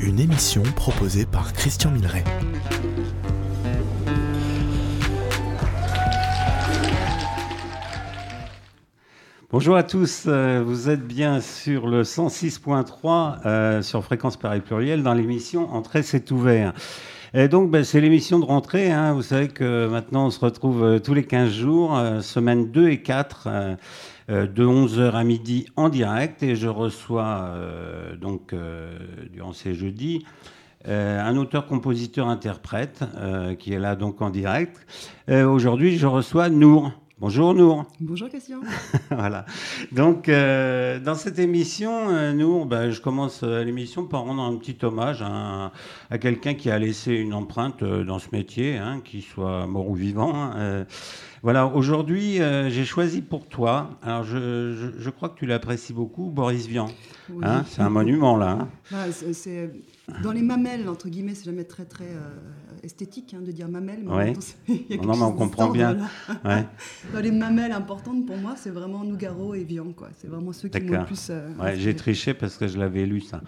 une émission proposée par Christian Milleret. Bonjour à tous, euh, vous êtes bien sur le 106.3 euh, sur Fréquence Paris Pluriel dans l'émission Entrée c'est ouvert. Et donc ben, c'est l'émission de rentrée, hein. vous savez que maintenant on se retrouve euh, tous les 15 jours, semaines 2 et 4, de 11h à midi en direct et je reçois donc durant ces jeudis un auteur-compositeur-interprète qui est là donc en direct. Aujourd'hui je reçois Nour. Bonjour Nour. Bonjour Christian. voilà. Donc euh, dans cette émission, euh, Nour, ben, je commence euh, l'émission par rendre un petit hommage à, quelqu'un qui a laissé une empreinte dans ce métier, hein, qu'il soit mort ou vivant. Hein. voilà. Aujourd'hui, j'ai choisi pour toi. Alors je, crois que tu l'apprécies beaucoup, Boris Vian. Hein. c'est un monument là. c'est dans les mamelles entre guillemets, c'est jamais très très esthétique hein, de dire mamelle. Mais non, mais on comprend bien. les mamelles importantes pour moi, c'est vraiment Nougaro et Vian. C'est vraiment ceux qui m'ont le plus. Euh, j'ai triché parce que je l'avais lu ça.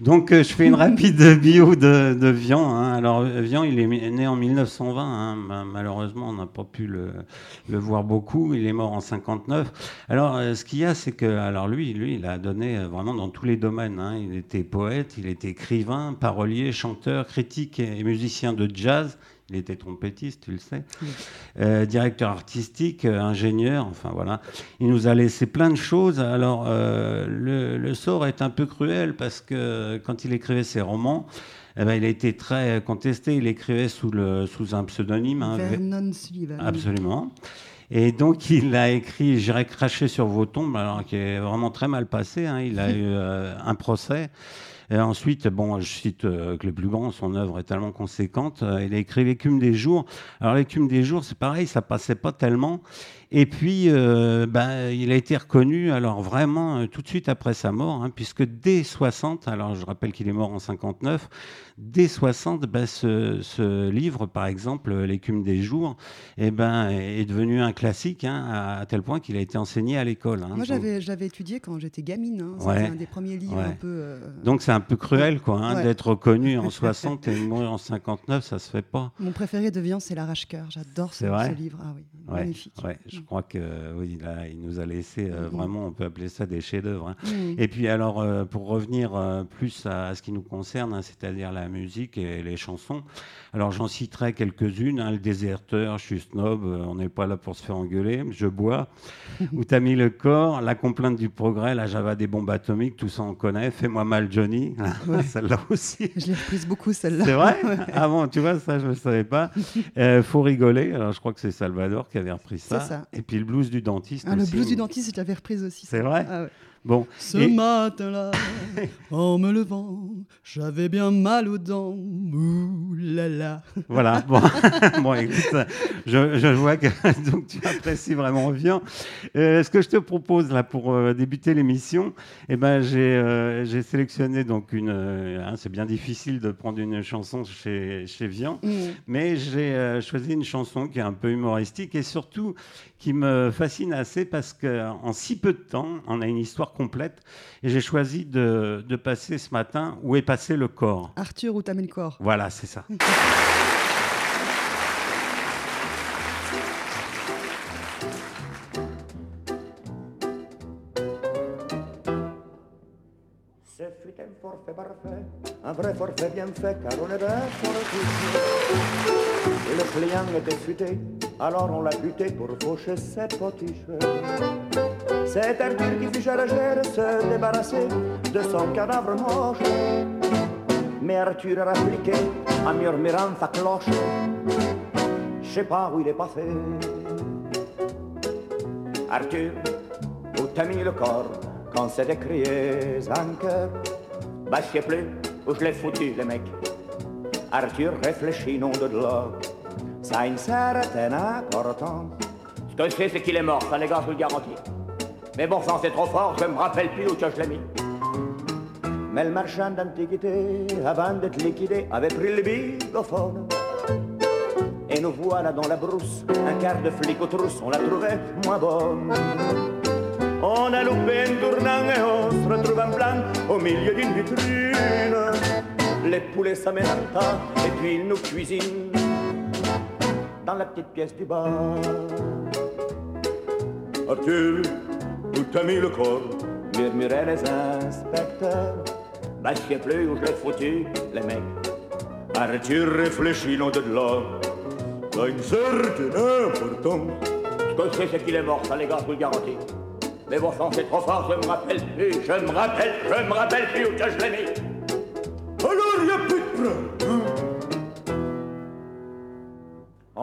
Donc euh, je fais une rapide bio de, de Vian. Hein. Alors Vian, il est né en 1920. Hein. Malheureusement, on n'a pas pu le, le, voir beaucoup. Il est mort en 59. Alors euh, ce qu'il y a, c'est que alors lui, lui, il a donné vraiment dans tous les domaines. Il était poète, il était écrivain, parolier, chanteur, critique et musicien de jazz. Il était trompettiste, tu le sais. Euh, directeur artistique, euh, ingénieur, enfin voilà. Il nous a laissé plein de choses. Alors, euh, le, sort est un peu cruel parce que quand il écrivait ses romans, eh ben, il a été très contesté. Il écrivait sous, le, sous un pseudonyme. Hein, Vernon Sullivan. Absolument. Et donc, il a écrit J'irai cracher sur vos tombes, alors qui est vraiment très mal passé. Hein. Il a eu un procès. Et ensuite, bon, je cite euh, que le plus grand, son œuvre est tellement conséquente. Euh, il a écrit L'écume des jours. Alors, L'écume des jours, c'est pareil, ça passait pas tellement. Et puis, euh, ben, il a été reconnu, alors vraiment, tout de suite après sa mort, hein, puisque dès 60, alors je rappelle qu'il est mort en 59, dès 60, ben, ce, livre, par exemple, L'écume des jours, eh ben, est devenu un classique, hein, à, tel point qu'il a été enseigné à l'école. Hein. Moi, j'avais, j'avais étudié quand j'étais gamine. C'était un des premiers livres un peu. Euh, Donc, c'est un peu cruel, quoi, d'être reconnu en 60 et mourir en 59, ça se fait pas. Mon préféré de Vian, c'est L'Arrache-Cœur. J'adore ce, livre. Ah oui, magnifique. Je crois que oui, là, il nous a laissé euh, vraiment, on peut appeler ça des chefs-d'œuvre. Mm. Et puis, alors, euh, pour revenir plus à, ce qui nous concerne, c'est-à-dire la musique et les chansons. Alors j'en citerai quelques-unes. Hein, le déserteur, je suis snob, euh, on n'est pas là pour se faire engueuler, je bois. Où t'as mis le corps, la complainte du progrès, la Java des bombes atomiques, tout ça on connaît. Fais-moi mal Johnny, celle-là aussi. Je l'ai reprise beaucoup celle-là. C'est vrai? Avant, tu vois, ça je ne savais pas. Euh, faut rigoler. Alors je crois que c'est Salvador qui avait repris ça. ça. Et puis le blues du dentiste. Ah, le blues du dentiste, je l'avais reprise aussi. C'est vrai ah, Bon. Ce matin-là, en me levant, j'avais bien mal aux dents. Ouh là là. Voilà. Bon, bon écoute, je, je, vois que donc, tu apprécies vraiment bien. Euh, ce que je te propose là pour euh, débuter l'émission, eh ben, j'ai euh, j'ai sélectionné donc une. Hein, c'est bien difficile de prendre une chanson chez, chez Vian, mm. mais j'ai choisi une chanson qui est un peu humoristique et surtout qui me fascine assez parce qu'en si peu de temps, on a une histoire complète. Et j'ai choisi de, de, passer ce matin où est passé le corps. Arthur, où t'as mis le corps Voilà, c'est ça. Un forfait parfait, un vrai forfait bien fait, car on est Et le client était futé, alors on l'a buté pour faucher ses potiches. C'est Arthur qui fut chercher se débarrasser de son cadavre moche. Mais Arthur a répliqué en murmurant sa cloche. Je sais pas où il est passé. Arthur, où t'as mis le corps quand c'est décrié cœur? Bah je sais plus où je l'ai foutu le mec. Arthur réfléchit non de là ça a une certaine importance. Ce que je sais, c'est qu'il est mort, ça les gars, je vous le garantis. Mais bon sang, c'est trop fort, je me rappelle plus où que je l'ai mis. Mais le marchand d'antiquité, avant d'être liquidé, avait pris le bigophone. Et nous voilà dans la brousse, un quart de flic aux trousses, on l'a trouvé moins bonne. On a loupé un tournant et on se retrouve en plan au milieu d'une vitrine. les poulets s'aménanta, et puis il nous cuisine dans la petite pièce du bar. Arthur, où t'as mis le corps? Murmuraient les inspecteurs. Bah, je sais plus où je l'ai foutu, les mecs. Arthur réfléchit, non de là. T'as une certaine importance. Ce que je sais, c'est qu'il est mort, ça les gars, je vous le garantis. Mais bon sang, c'est trop fort, je me rappelle plus, je me rappelle, je me rappelle plus où que je l'ai mis. Alors, y a plus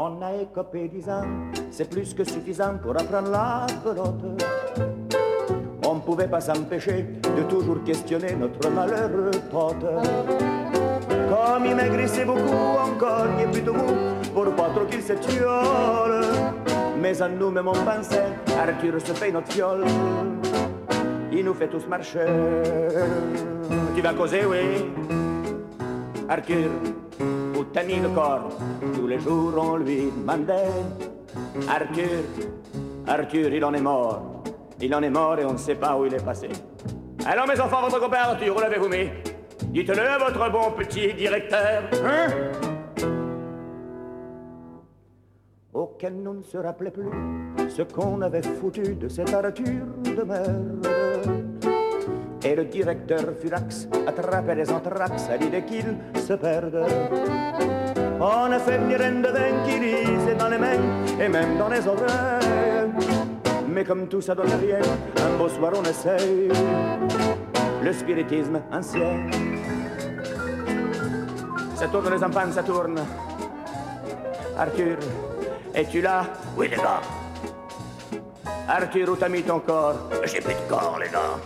On a écopé dix ans, c'est plus que suffisant pour apprendre la pelote. On ne pouvait pas s'empêcher de toujours questionner notre malheureux pote. Comme il maigrissait beaucoup, encore il est plutôt mou, pour pas trop qu'il se. Mais à nous-mêmes on pensait, Arthur se fait notre fiole. Il nous fait tous marcher. Tu vas causer, oui Arthur, où t'as mis le corps Tous les jours on lui demandait Arthur, Arthur, il en est mort. Il en est mort et on ne sait pas où il est passé. Alors mes enfants, votre copain Arthur, où l'avez-vous mis? Dites-le à votre bon petit directeur. Hein? Auquel nous ne se rappelait plus ce qu'on avait foutu de cet Arthur de merde. Et le directeur Furax attrapait les anthrax à l'idée qu'il se perde. On a fait venir une devin qui lisait dans les mains et même dans les oreilles. Mais comme tout ça donne rien, un beau soir on essaye le spiritisme ancien. Ça tourne les enfants, ça tourne. Arthur, es-tu là? Oui les gars. Arthur, où t'as mis ton corps? J'ai plus de corps les gars.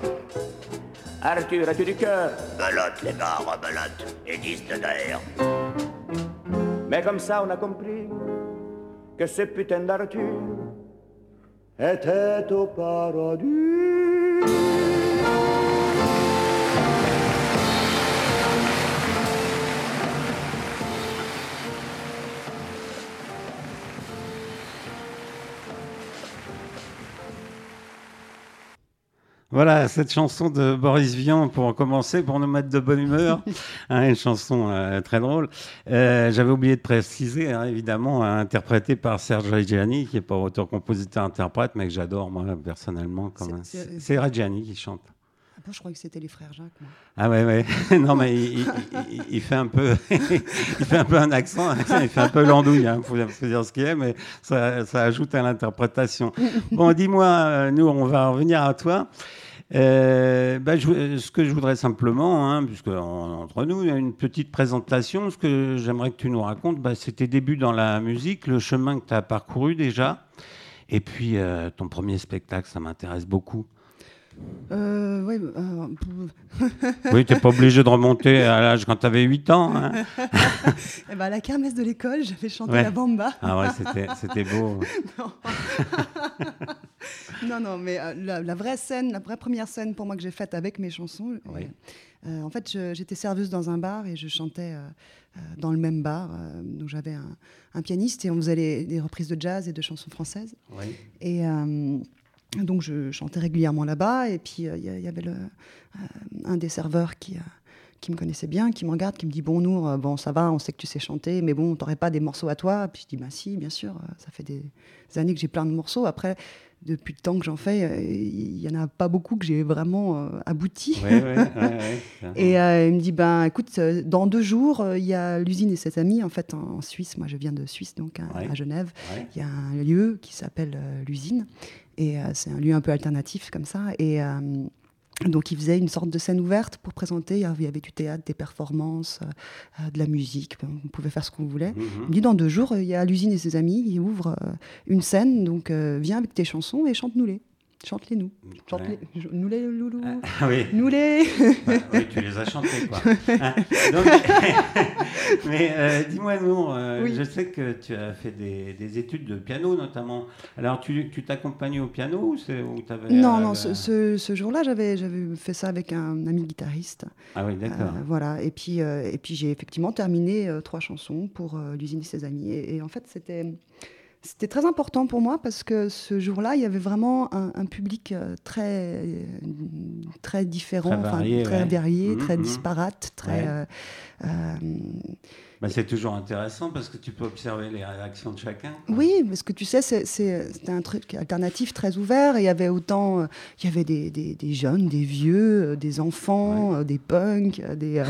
Arthur, as-tu du cœur Belote les gars, rebelote. Et 10 de d'air. Mais comme ça, on a compris que ce putain d'Arthur était au paradis. Voilà, cette chanson de Boris Vian pour commencer, pour nous mettre de bonne humeur. Hein, une chanson euh, très drôle. Euh, J'avais oublié de préciser, hein, évidemment, interprétée par Serge Reggiani, qui n'est pas auteur-compositeur-interprète, mais que j'adore, moi, personnellement. C'est- Reggiani qui chante. Ah bon, je croyais que c'était les frères Jacques. moi. Ah ouais, ouais. non, mais il, il- il- il fait un peu, il fait un peu un accent, il fait un peu l'andouille, hein, faut, faut dire ce qu'il est, mais ça, ça ajoute à l'interprétation. Bon, dis-moi, euh, nous, on va revenir à toi. Euh, bah, je- ce que je voudrais simplement, hein, puisque en- entre nous, il y a une petite présentation. Ce que j'aimerais que tu nous racontes, bah, c'est tes débuts dans la musique, le chemin que tu as parcouru déjà, et puis euh, ton premier spectacle, ça m'intéresse beaucoup. Euh, ouais, euh, Oui, tu n'es pas obligé de remonter à l'âge quand tu avais 8 ans. hein. eh ben, à la kermesse de l'école, j'avais chanté Ouais. la bamba. Ah ouais, c'était, beau. Non, non, mais euh, la, la vraie scène, la vraie première scène pour moi que j'ai faite avec mes chansons. Oui. euh, euh, en fait, j'étais serveuse dans un bar et je chantais euh, euh, dans le même bar. euh, donc j'avais un, un pianiste et on faisait les- des reprises de jazz et de chansons françaises. Oui. Et euh, donc je chantais régulièrement là-bas. Et puis euh, il il y avait euh, un des serveurs qui, euh, qui me connaissait bien, qui me regarde, qui me dit Bon, Nour, euh, bon, ça va, on sait que tu sais chanter, mais bon, t'aurais pas des morceaux à toi? Puis je dis Bah si, bien sûr, euh, ça fait des années que j'ai plein de morceaux. Après, depuis le temps que j'en fais, euh, il y en a pas beaucoup que j'ai vraiment euh, abouti. Et euh, il me dit ben écoute, dans deux jours, il y a l'usine et ses amis en fait en, en Suisse. Moi, je viens de Suisse, donc à, à Genève. Il y a un lieu qui s'appelle l'usine et c'est un lieu un peu alternatif comme ça. Et donc il faisait une sorte de scène ouverte pour présenter. Il y avait- du théâtre, des performances, euh, de la musique. On pouvait faire ce qu'on voulait. Mhm. Il me dit dans deux jours, euh, il y a l'usine et ses amis. Il ouvre euh, une scène, donc euh, viens avec tes chansons et chante-nous-les. Chante-les nous. Chante-les. Nous les loulous. Ah oui. Nous les. Bah, oui, tu les as chantés, quoi. Hein, donc, mais euh, dis-moi, Nour, euh, Oui. je sais que tu as fait des, des études de piano, notamment. Alors, tu tu t'accompagnes au piano ou, ou t'avais, Non, euh, non, ce, ce- ce jour-là, j'avais fait ça avec un ami guitariste. Ah oui, d'accord. Euh, voilà. Et puis, et puis j'ai effectivement terminé trois chansons pour l'usine et ses amis. Et, et en fait, c'était C'était très important pour moi parce que ce jour-là, il y avait vraiment un, public euh, très, très différent, très varié, très, ouais. varié, Mmh, très mmh. disparate, très. Ouais. euh, euh, Bah, c'est toujours intéressant parce que tu peux observer les réactions de chacun. Oui, parce que tu sais, c'est- un truc alternatif très ouvert. Il y avait autant, euh, il y avait des, des- des jeunes, des vieux, euh, des enfants, euh, des punks, des, euh,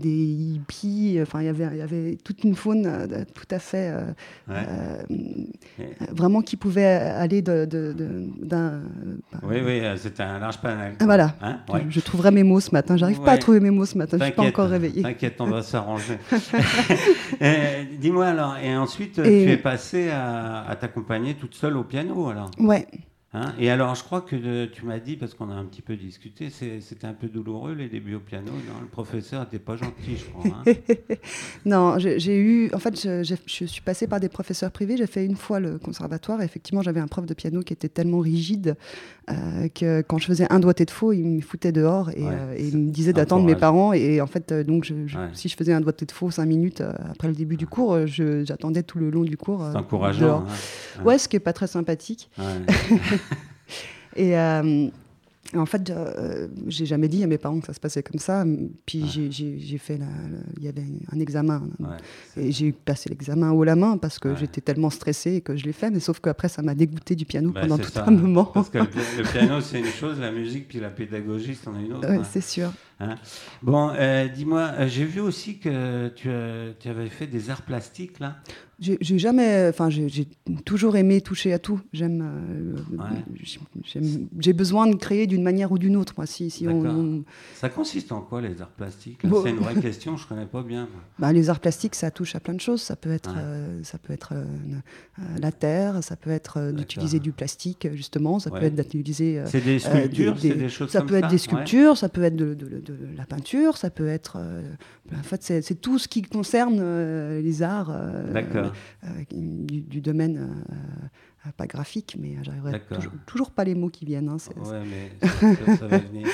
des hippies. Enfin, il y avait, il y avait toute une faune tout à fait, Ouais. Et- vraiment qui pouvait aller de- de- de- d'un. Oui, oui, c'était un large panel. Ah, voilà. Hein? Ouais. Je, je trouverai mes mots ce matin. J'arrive pas à trouver mes mots ce matin. Je suis pas encore réveillée. T'inquiète, on va s'arranger. Euh, Dis-moi alors, et ensuite Et- tu es passée à, à t'accompagner toute seule au piano alors? Ouais. Hein? Et alors je crois que euh, tu m'as dit, parce qu'on a un petit peu discuté, c'était un peu douloureux les débuts au piano. Non? Le professeur n'était pas gentil, je crois. hein? Non, j'ai eu. En fait, je, suis passée par des professeurs privés. J'ai fait une fois le conservatoire. Et effectivement, j'avais un prof de piano qui était tellement rigide euh, que quand je faisais un doigté de faux, il me foutait dehors et, Ouais, euh, et il me disait d'attendre mes parents. Et en fait, donc, je- je- Ouais. si je faisais un doigté de faux cinq minutes après le début du cours, j'attendais tout le long du cours. C'est encourageant. hein. Ouais, ce qui est pas très sympathique. Et euh, en fait, euh, j'ai jamais dit à mes parents que ça se passait comme ça. Puis Ouais. j'ai- fait. Il y avait un examen. Ouais. Et j'ai passé l'examen haut la main parce que Ouais. j'étais tellement stressée que je l'ai fait. Mais sauf qu'après, ça m'a dégoûté du piano Bah, pendant tout ça. un moment. Parce que le, pi- le piano, c'est une chose, la musique, puis la pédagogie, c'en est une autre. Hein. c'est sûr. Bon, euh, dis-moi, euh, j'ai vu aussi que tu, euh, tu avais fait des arts plastiques, là. J'ai jamais. Enfin, j'ai toujours aimé toucher à tout. J'aime. euh, Ouais. j'ai- besoin de créer d'une manière ou d'une autre. Moi, si, si on, Ça consiste en quoi, les arts plastiques Bon. C'est une vraie question, je connais pas bien. Bah, les arts plastiques, ça touche à plein de choses. Ça peut être, Ouais. ça peut être la terre, ça peut être d'utiliser du plastique, justement, ça Ouais. peut être d'utiliser. C'est des sculptures, des- des- des choses ça comme peut être des sculptures, ça peut être de, de- de la peinture, ça peut être. euh, en fait, c'est c'est tout ce qui concerne euh, les arts euh, du, du domaine pas graphique, mais j'arriverai toujours, toujours pas les mots qui viennent. hein, c'est- Ouais, mais ça, ça va venir.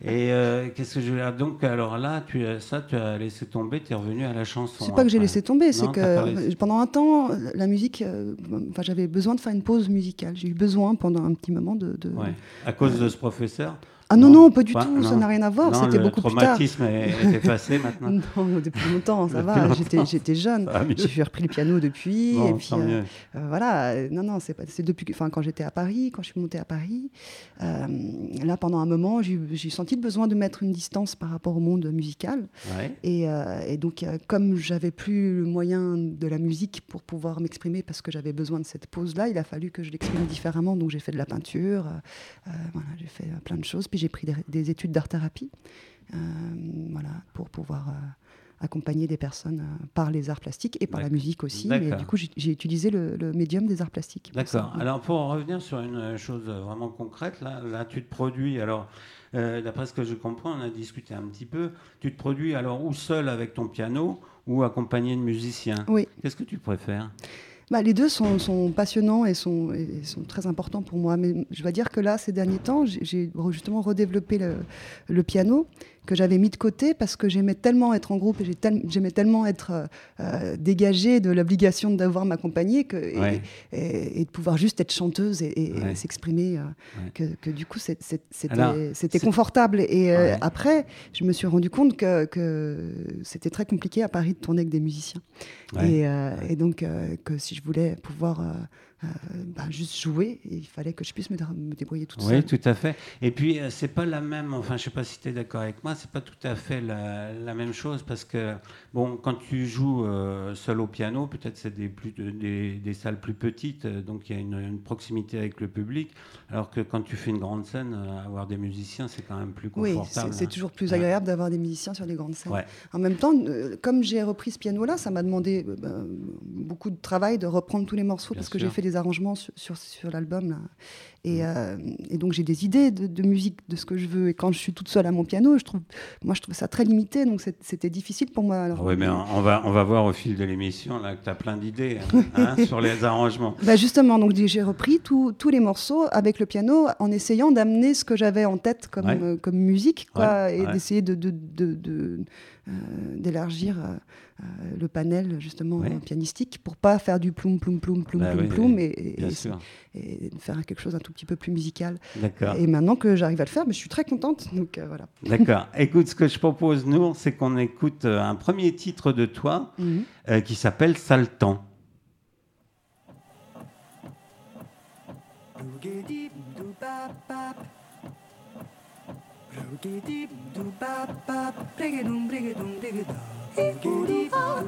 Et euh, qu'est-ce que je veux dire? Donc, alors là, tu as, ça, tu as laissé tomber, tu es revenu à la chanson. C'est pas que j'ai après. laissé tomber, c'est t'as pas que pendant un temps, la musique, euh, enfin, j'avais besoin de faire une pause musicale. J'ai eu besoin pendant un petit moment de. de- Ouais. À cause de ce professeur? Ah non, Non, non, pas du pas- tout, ça n'a rien à voir, c'était le beaucoup plus tard. traumatisme est, effacé maintenant. Non, depuis longtemps, ça va, j'étais, jeune. J'ai repris le piano depuis, Bon, et puis euh, euh, voilà, non, non, c'est, depuis, enfin, quand j'étais à Paris, quand je suis montée à Paris, euh, là, pendant un moment, j'ai, senti le besoin de mettre une distance par rapport au monde musical. Ouais. Et, et donc, comme j'avais plus le moyen de la musique pour pouvoir m'exprimer parce que j'avais besoin de cette pause-là, il a fallu que je l'exprime différemment. Donc, j'ai fait de la peinture, voilà, j'ai fait plein de choses. Puis, j'ai pris des, des études d'art-thérapie euh, voilà, pour pouvoir euh, accompagner des personnes euh, par les arts plastiques et par la musique aussi. Mais du coup, j'ai, utilisé le, le médium des arts plastiques. D'accord. Alors pour revenir sur une chose vraiment concrète, là, là tu te produis. Alors, euh, d'après ce que je comprends, on a discuté un petit peu. Tu te produis alors ou seul avec ton piano ou accompagné de musiciens. Oui. Qu'est-ce que tu préfères? Bah, les deux sont, passionnants et sont, très importants pour moi. Mais je dois dire que là, ces derniers temps, j'ai- justement redéveloppé le piano que j'avais mis de côté parce que j'aimais tellement être en groupe et j'aimais tellement être euh, dégagée de l'obligation de devoir m'accompagner que, et, Ouais. et- et de pouvoir juste être chanteuse et, s'exprimer euh, Ouais. que, que du coup c'était confortable. Et euh, Ouais. après, je me suis rendu compte que, que c'était très compliqué à Paris de tourner avec des musiciens. Et, et donc, que si je voulais pouvoir euh, euh, bah, juste jouer, il fallait que je puisse me, dé- me débrouiller toute Oui, seule. tout à fait. Et puis, euh, c'est pas la même, enfin, je sais pas si tu es d'accord avec moi, c'est pas tout à fait la, la même chose parce que, bon, quand tu joues euh, seul au piano, peut-être c'est des, plus, de- des, des salles plus petites, euh, donc il y a une, une proximité avec le public, alors que quand tu fais une grande scène, euh, avoir des musiciens, c'est quand même plus Oui, confortable. c'est c'est hein. toujours plus agréable d'avoir des musiciens sur les grandes scènes. Ouais. En même temps, euh, comme j'ai repris ce piano-là, ça m'a demandé euh, ben, beaucoup de travail de reprendre tous les morceaux Bien parce que j'ai fait des arrangements sur, sur, sur l'album. Et, euh, et donc j'ai des idées de, de musique, de ce que je veux. Et quand je suis toute seule à mon piano, je trouve, moi je trouve ça très limité, donc c'était difficile pour moi. Alors, Oui, mais on va, on va voir au fil de l'émission là, que tu as plein d'idées hein, hein, sur les arrangements. Bah justement, donc j'ai repris tous tous les morceaux avec le piano en essayant d'amener ce que j'avais en tête comme, Ouais. euh, comme musique, quoi, Ouais, et ouais. d'essayer de, de- de- de, d'élargir euh, euh, le panel justement euh, pianistique pour pas faire du ploum ploum ploum ploum Bah ploum oui, ploum oui, et, et- faire quelque chose un tout petit peu plus musical. D'accord. Et maintenant que j'arrive à le faire, mais je suis très contente. Donc euh, voilà. D'accord. Écoute, ce que je propose, Nour, c'est qu'on écoute euh, un premier titre de toi Mhm. euh, qui s'appelle Saltan. Brigadum, brigadum, brigadum.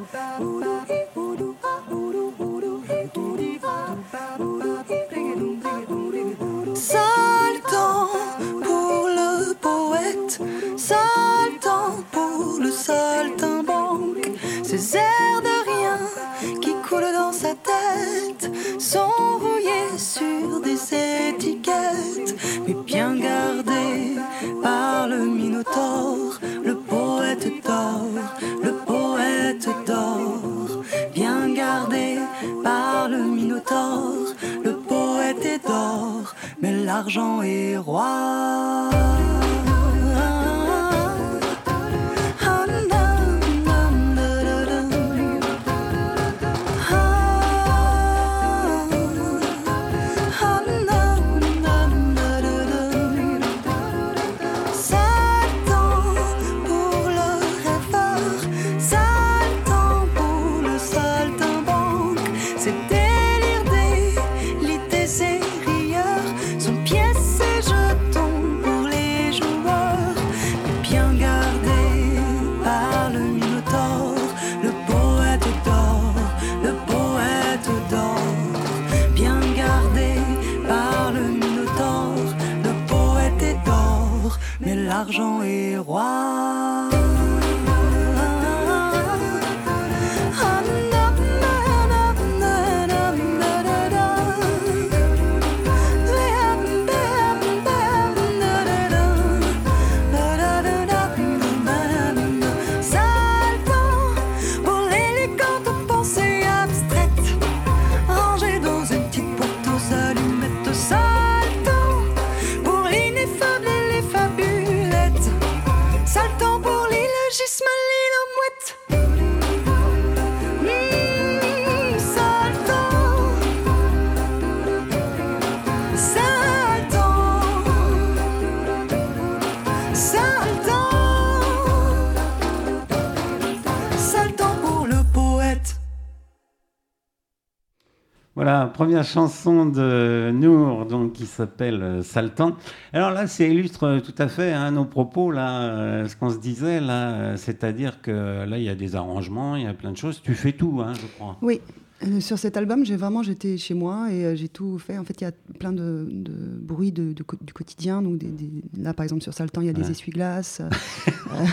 Première chanson de Nour, donc qui s'appelle euh, Saltan. Alors là, ça illustre euh, tout à fait hein, nos propos là, euh, ce qu'on se disait là, c'est-à-dire que là, il y a des arrangements, il y a plein de choses. Tu fais tout, hein, je crois. Oui. Euh, Sur cet album, j'ai vraiment j'étais chez moi et euh, j'ai tout fait. En fait, il y a plein de, de bruits de, du quotidien. Donc des, des- là, par exemple, sur Saltan, il y a des essuie-glaces. euh,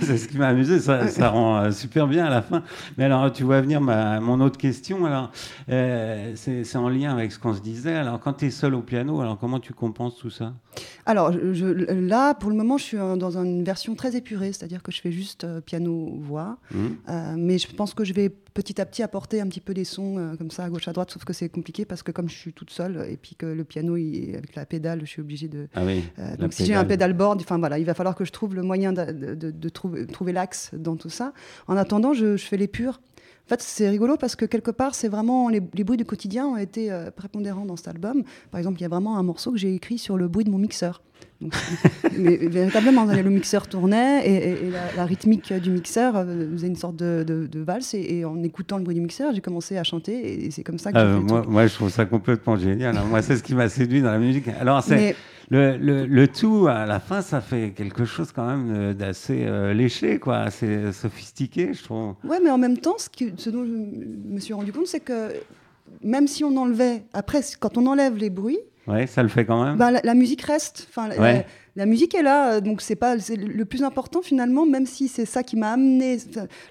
C'est ce qui m'a amusé, ça, ça rend super bien à la fin. Mais alors, tu vois venir ma, mon autre question. Alors, euh, c'est c'est en lien avec ce qu'on se disait. Alors, quand tu es seul au piano, alors comment tu compenses tout ça? Alors je- là, pour le moment, je suis dans une version très épurée, c'est-à-dire que je fais juste piano-voix. Hum Euh, mais je pense que je vais petit à petit apporter un petit peu des sons euh, comme ça à gauche à droite, sauf que c'est compliqué parce que comme je suis toute seule et puis que le piano, il- avec la pédale, je suis obligée de. Ah oui. euh, donc si j'ai un pédale. pédalboard, enfin voilà, il va falloir que je trouve le moyen de, de- de- de trouver, trouver l'axe dans tout ça. En attendant, je, je fais les purs. En fait, c'est rigolo parce que quelque part, c'est vraiment les, les bruits du quotidien ont été euh, prépondérants dans cet album. Par exemple, il y a vraiment un morceau que j'ai écrit sur le bruit de mon mixeur. Donc, mais véritablement, le mixeur tournait et, et- et la, la rythmique du mixeur euh, faisait une sorte de, de- de valse. Et, et en écoutant le bruit du mixeur, j'ai commencé à chanter et c'est comme ça que Ah, j'ai fait le moi, moi, je trouve ça complètement génial. hein. Moi, c'est ce qui m'a séduit dans la musique. Alors, c'est Mais le, le, le tout, à la fin, ça fait quelque chose quand même euh, d'assez euh, léché, quoi, assez sophistiqué, je trouve. Ouais, mais en même temps, ce, qui- ce dont je me suis rendu compte, c'est que même si on enlevait, après, quand on enlève les bruits, Ouais, ça le fait quand même. bah, la, la musique reste. Enfin, Ouais. La musique est là, euh, donc c'est pas c'est le plus important finalement, même si c'est ça qui m'a amené.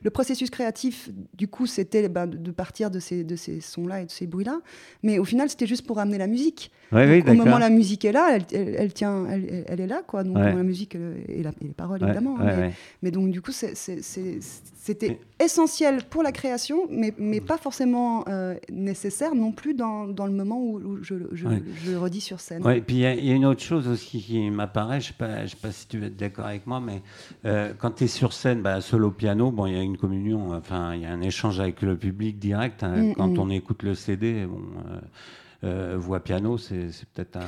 Le processus créatif, du coup, c'était ben, de partir de ces, de ces sons-là et de ces bruits-là. Mais au final, c'était juste pour amener la musique. Ouais, oui, Donc, au moment où la musique est là, elle, elle- elle tient, elle, est là, quoi. Donc Ouais. la musique euh, et, la- et les paroles, évidemment. hein, mais, mais donc du coup, c'est- c'était essentiel pour la création, mais, mais pas forcément euh, nécessaire non plus dans, dans le moment où, où je, je, Ouais. je le redis sur scène. Et puis il y, a- il y a une autre chose aussi qui m'apparaît, je ne sais, pas- je sais pas si tu vas être d'accord avec moi, mais euh, quand tu es sur scène, bah, au piano, bon, il y a une communion, enfin, il y a un échange avec le public direct. hein. Mm, quand mm. on écoute le CD, bon, euh, euh, voix piano, c'est peut-être un,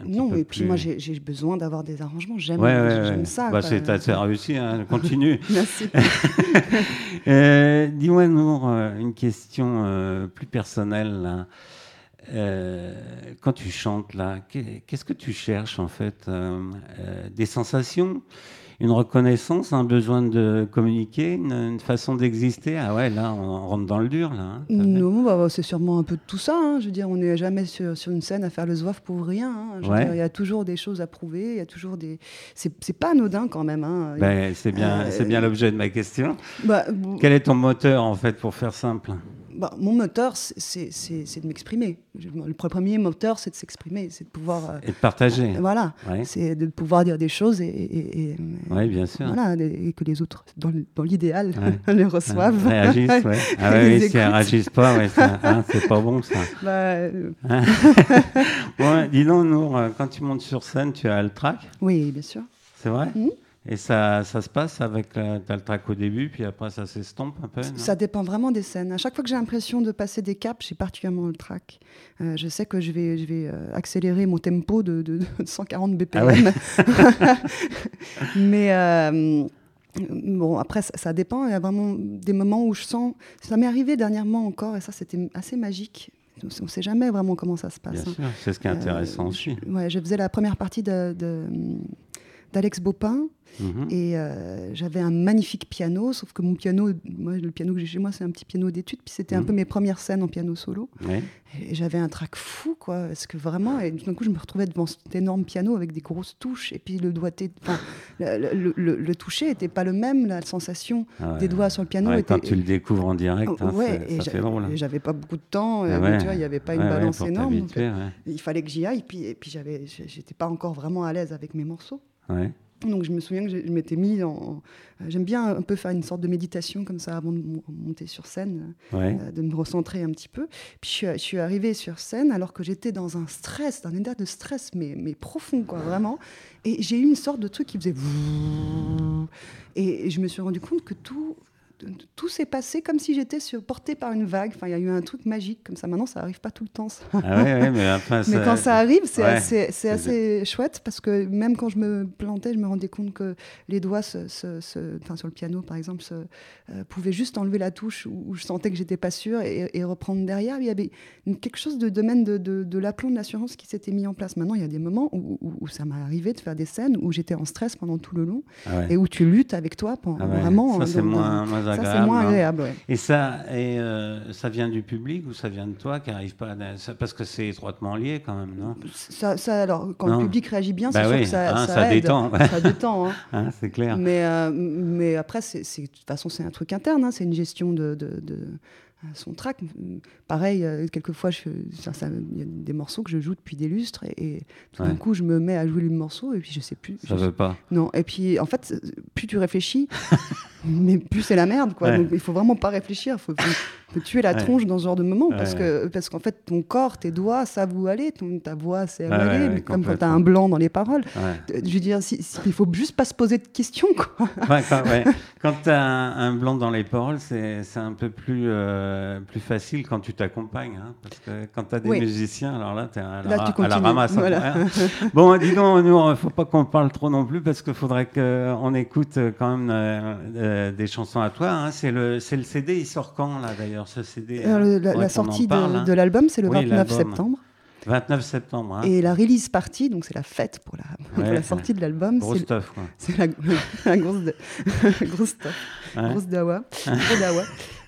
un petit Non, peu et puis moi j'ai besoin d'avoir des arrangements. J'aime Ouais, ça. Bah, c'est assez réussi, hein, continue. Merci. Euh, Dis-moi, Nour, euh, une question euh, plus personnelle. là. Euh, quand tu chantes, là, qu'est- qu'est-ce que tu cherches en fait Euh, euh, Des sensations? Une reconnaissance Un besoin de communiquer Une, une façon d'exister Ah ouais, là, on rentre dans le dur, là. hein, Non, bah, c'est sûrement un peu de tout ça. hein. Je veux dire, on n'est jamais sur, sur une scène à faire le zouaf pour rien. hein. Ouais. Il y a toujours des choses à prouver. Il y a toujours des. C'est pas anodin quand même. hein. Ben, c'est bien, Euh, bien l'objet de ma question. Bah, Quel est ton moteur, en fait, pour faire simple? Bah, mon moteur, c'est- de m'exprimer. Le premier moteur, c'est de s'exprimer, c'est de pouvoir. euh, Et de partager voilà, Ouais. c'est de pouvoir dire des choses et, et- et- Oui, bien sûr. voilà, et que les autres, dans l'idéal, Ouais. les reçoivent. Réagissent. Ah Ils ouais, oui, si elles réagissent pas, hein, c'est pas bon ça. Bah, euh, Ouais, dis donc, Nour, euh, quand tu montes sur scène, tu as le track, oui, bien sûr. c'est vrai? Mhm. Et ça, ça se passe avec. le track au début, puis après ça s'estompe un peu Ça dépend vraiment des scènes. À chaque fois que j'ai l'impression de passer des caps, j'ai particulièrement le track. Euh, je sais que je vais, je vais euh, accélérer mon tempo de, de- de 140 BPM. Ah ouais. Mais euh, bon, après, ça, ça dépend. Il y a vraiment des moments où je sens. Ça m'est arrivé dernièrement encore, et ça, c'était assez magique. On ne sait jamais vraiment comment ça se passe. Bien hein. sûr, c'est ce qui est intéressant Euh, aussi. ouais, je faisais la première partie de- de- d'Alex Baupin. Mhm. Et euh, j'avais un magnifique piano, sauf que mon piano, moi, le piano que j'ai chez moi, c'est un petit piano d'études, puis c'était un Mhm. peu mes premières scènes en piano solo. Ouais. Et j'avais un trac fou, quoi, parce que vraiment, et tout d'un coup, je me retrouvais devant cet énorme piano avec des grosses touches, et puis le doigté, le, le- le- le toucher n'était pas le même, la sensation Ah ouais. des doigts sur le piano Ouais, était. quand tu le découvres en direct, hein, Ouais, c'est- et ça j'a- fait drôle. hein. et j'avais pas beaucoup de temps, Ah euh, il n'y avait pas une balance énorme. donc, ouais. il fallait que j'y aille, puis, et puis j'étais pas encore vraiment à l'aise avec mes morceaux. Ouais. Donc je me souviens que je je m'étais mis en... euh, J'aime bien un peu faire une sorte de méditation comme ça avant de mon- monter sur scène, Ouais. euh, de me recentrer un petit peu. Puis je suis, je suis arrivée sur scène alors que j'étais dans un stress, dans un état de stress, mais, mais profond, quoi, vraiment. Et j'ai eu une sorte de truc qui faisait... Et je me suis rendu compte que tout... Tout s'est passé comme si j'étais portée par une vague. Enfin, il y a eu un truc magique comme ça. Maintenant, ça arrive pas tout le temps. ça. Ah ouais, ouais, mais enfin, Mais quand ça arrive, c'est ouais, assez, c'est c'est- assez chouette parce que même quand je me plantais, je me rendais compte que les doigts se, se- se- enfin, sur le piano, par exemple, se, euh, pouvaient juste enlever la touche où, où je sentais que j'étais pas sûre et, et reprendre derrière. Il y avait une- quelque chose de domaine de, de, de l'aplomb de l'assurance qui s'était mis en place. Maintenant, il y a des moments où, où- où ça m'est arrivé de faire des scènes où j'étais en stress pendant tout le long Ah et où tu luttes avec toi pendant Ah vraiment. Ça, c'est dans- moins, ça, c'est moins hein. agréable. ouais. Et ça, et euh, ça vient du public ou ça vient de toi qui arrive pas à... Parce que c'est étroitement lié quand même, non? Ça, ça, alors, quand Non. le public réagit bien, Bah c'est sûr oui, que ça, hein, ça ça aide. détend. Ça détend. hein. Hein, C'est clair. Mais, euh, mais après, c'est, de toute façon, c'est un truc interne, c'est une gestion de, de- de, euh, son track. Pareil, euh, quelquefois, il y a des morceaux que je joue depuis des lustres et, et tout d'un coup, je me mets à jouer le morceau et puis je sais plus. Ça je veut pas. non, et puis en fait, plus tu réfléchis, mais plus c'est la merde, quoi. Ouais. Donc il faut vraiment pas réfléchir, il faut, faut- tuer la Ouais. tronche dans ce genre de moment parce que parce qu'en fait ton corps, tes doigts savent où aller, ton, ta voix sait où aller, mais comme quand tu as complètement. un blanc dans les paroles. Euh, Je veux dire, si, si- il faut juste pas se poser de questions, quoi. Quand ouais. Quand tu as un, un blanc dans les paroles, c'est un peu plus, euh, plus facile quand tu t'accompagnes. hein, parce que quand tu as des Oui. musiciens, alors là, tu es à, à la ramasse. hein. voilà. Bon, dis donc, nous, il faut pas qu'on parle trop non plus parce qu'il faudrait qu'on écoute euh, quand même euh, euh, des chansons à toi. hein. C'est le, le CD, il sort quand là d'ailleurs ce CD la, sortie de, hein. de l'album, c'est le Oui, 29 l'album. septembre. 29 septembre. Hein. Et la release party, donc c'est la fête pour la, pour Ouais, la sortie de l'album, Gros stuff. Quoi. c'est la, la grosse, de- grosse stuff. Ouais. grosse dawa, gros dawa.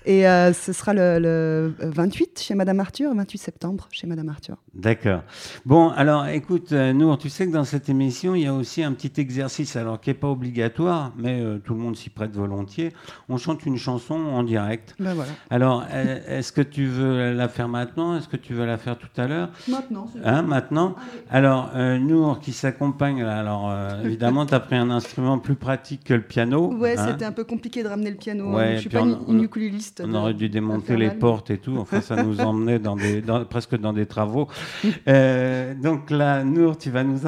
Et euh, ce sera le, le 28 chez Madame Arthur, 28 septembre chez Madame Arthur. D'accord. Bon, alors écoute, euh, Nour, tu sais que dans cette émission, il y a aussi un petit exercice, alors qui n'est pas obligatoire, mais euh, tout le monde s'y prête volontiers. On chante une chanson en direct. Ben voilà. Alors, euh, est-ce que tu veux la faire maintenant? Est-ce que tu veux la faire tout à l'heure? Maintenant. Hein, maintenant? Alors, euh, Nour qui s'accompagne, là, alors euh, évidemment, tu as pris un instrument plus pratique que le piano. Ouais, hein? c'était un peu compliqué de ramener le piano. hein. Ouais, je suis puis pas on- une, on- ukuléliste. On de- aurait dû démonter les portes et tout. Enfin, ça nous emmenait dans des, dans- presque dans des travaux. Euh, donc là, Nour, tu vas nous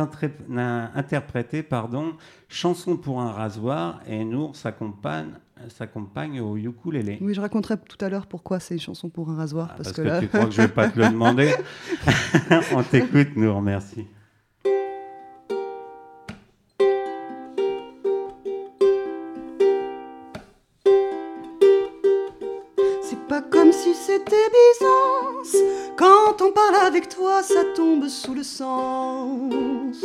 na- interpréter, pardon, chanson pour un rasoir, et Nour s'accompagne, s'accompagne au ukulélé. Oui, je raconterai tout à l'heure pourquoi c'est une chanson pour un rasoir. Ah, parce, parce que, que, là, tu crois que je vais pas te le demander. On t'écoute, Nour, merci. Avec toi, ça tombe sous le sens.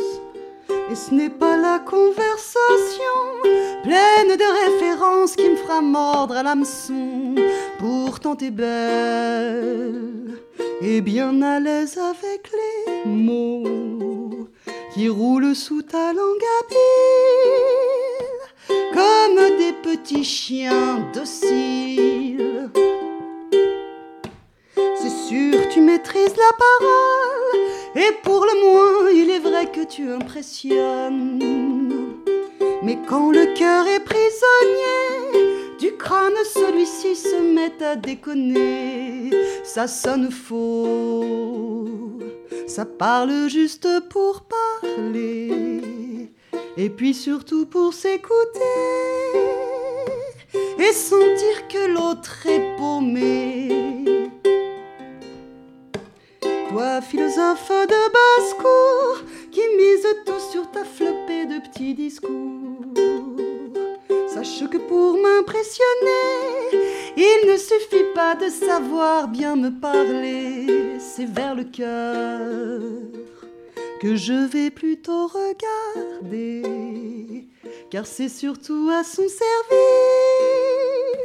Et ce n'est pas la conversation pleine de références qui me fera mordre à l'hameçon. Pourtant t'es belle et bien à l'aise avec les mots qui roulent sous ta langue habile comme des petits chiens dociles. C'est sûr, tu maîtrises la parole, et pour le moins, il est vrai que tu impressionnes. Mais quand le cœur est prisonnier du crâne, celui-ci se met à déconner. Ça sonne faux, ça parle juste pour parler, et puis surtout pour s'écouter et sentir que l'autre est paumé. Toi, philosophe de basse-cour, qui mise tout sur ta flopée de petits discours. Sache que pour m'impressionner, il ne suffit pas de savoir bien me parler, c'est vers le cœur que je vais plutôt regarder, car c'est surtout à son service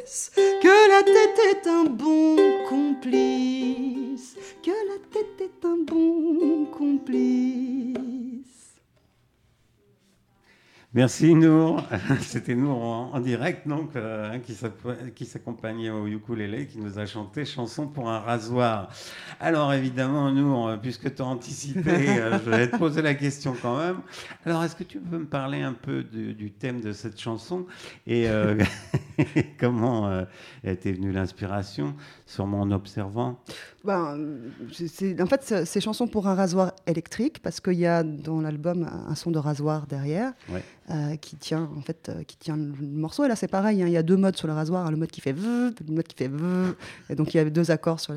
que la tête est un bon complice, que la tête est un bon complice. Merci Nour. C'était Nour en, en direct, donc, euh, hein, qui s'accompagnait au ukulélé, qui nous a chanté chanson pour un rasoir. Alors évidemment, Nour, euh, puisque tu as anticipé, euh, je vais te poser la question quand même. Alors, est-ce que tu peux me parler un peu du, du thème de cette chanson et euh, comment euh, était venue l'inspiration, sûrement en observant? Ben, en fait, c'est- c'est chanson pour un rasoir électrique parce qu'il y a dans l'album un, son de rasoir derrière Ouais. euh, qui tient en fait euh, qui tient le, morceau. Et là, c'est pareil. hein, il y a deux modes sur le rasoir, le mode qui fait vrr, le mode qui fait vrr. et donc il y a deux accords sur,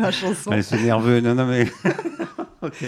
la chanson. C'est nerveux, non, non, mais. ok.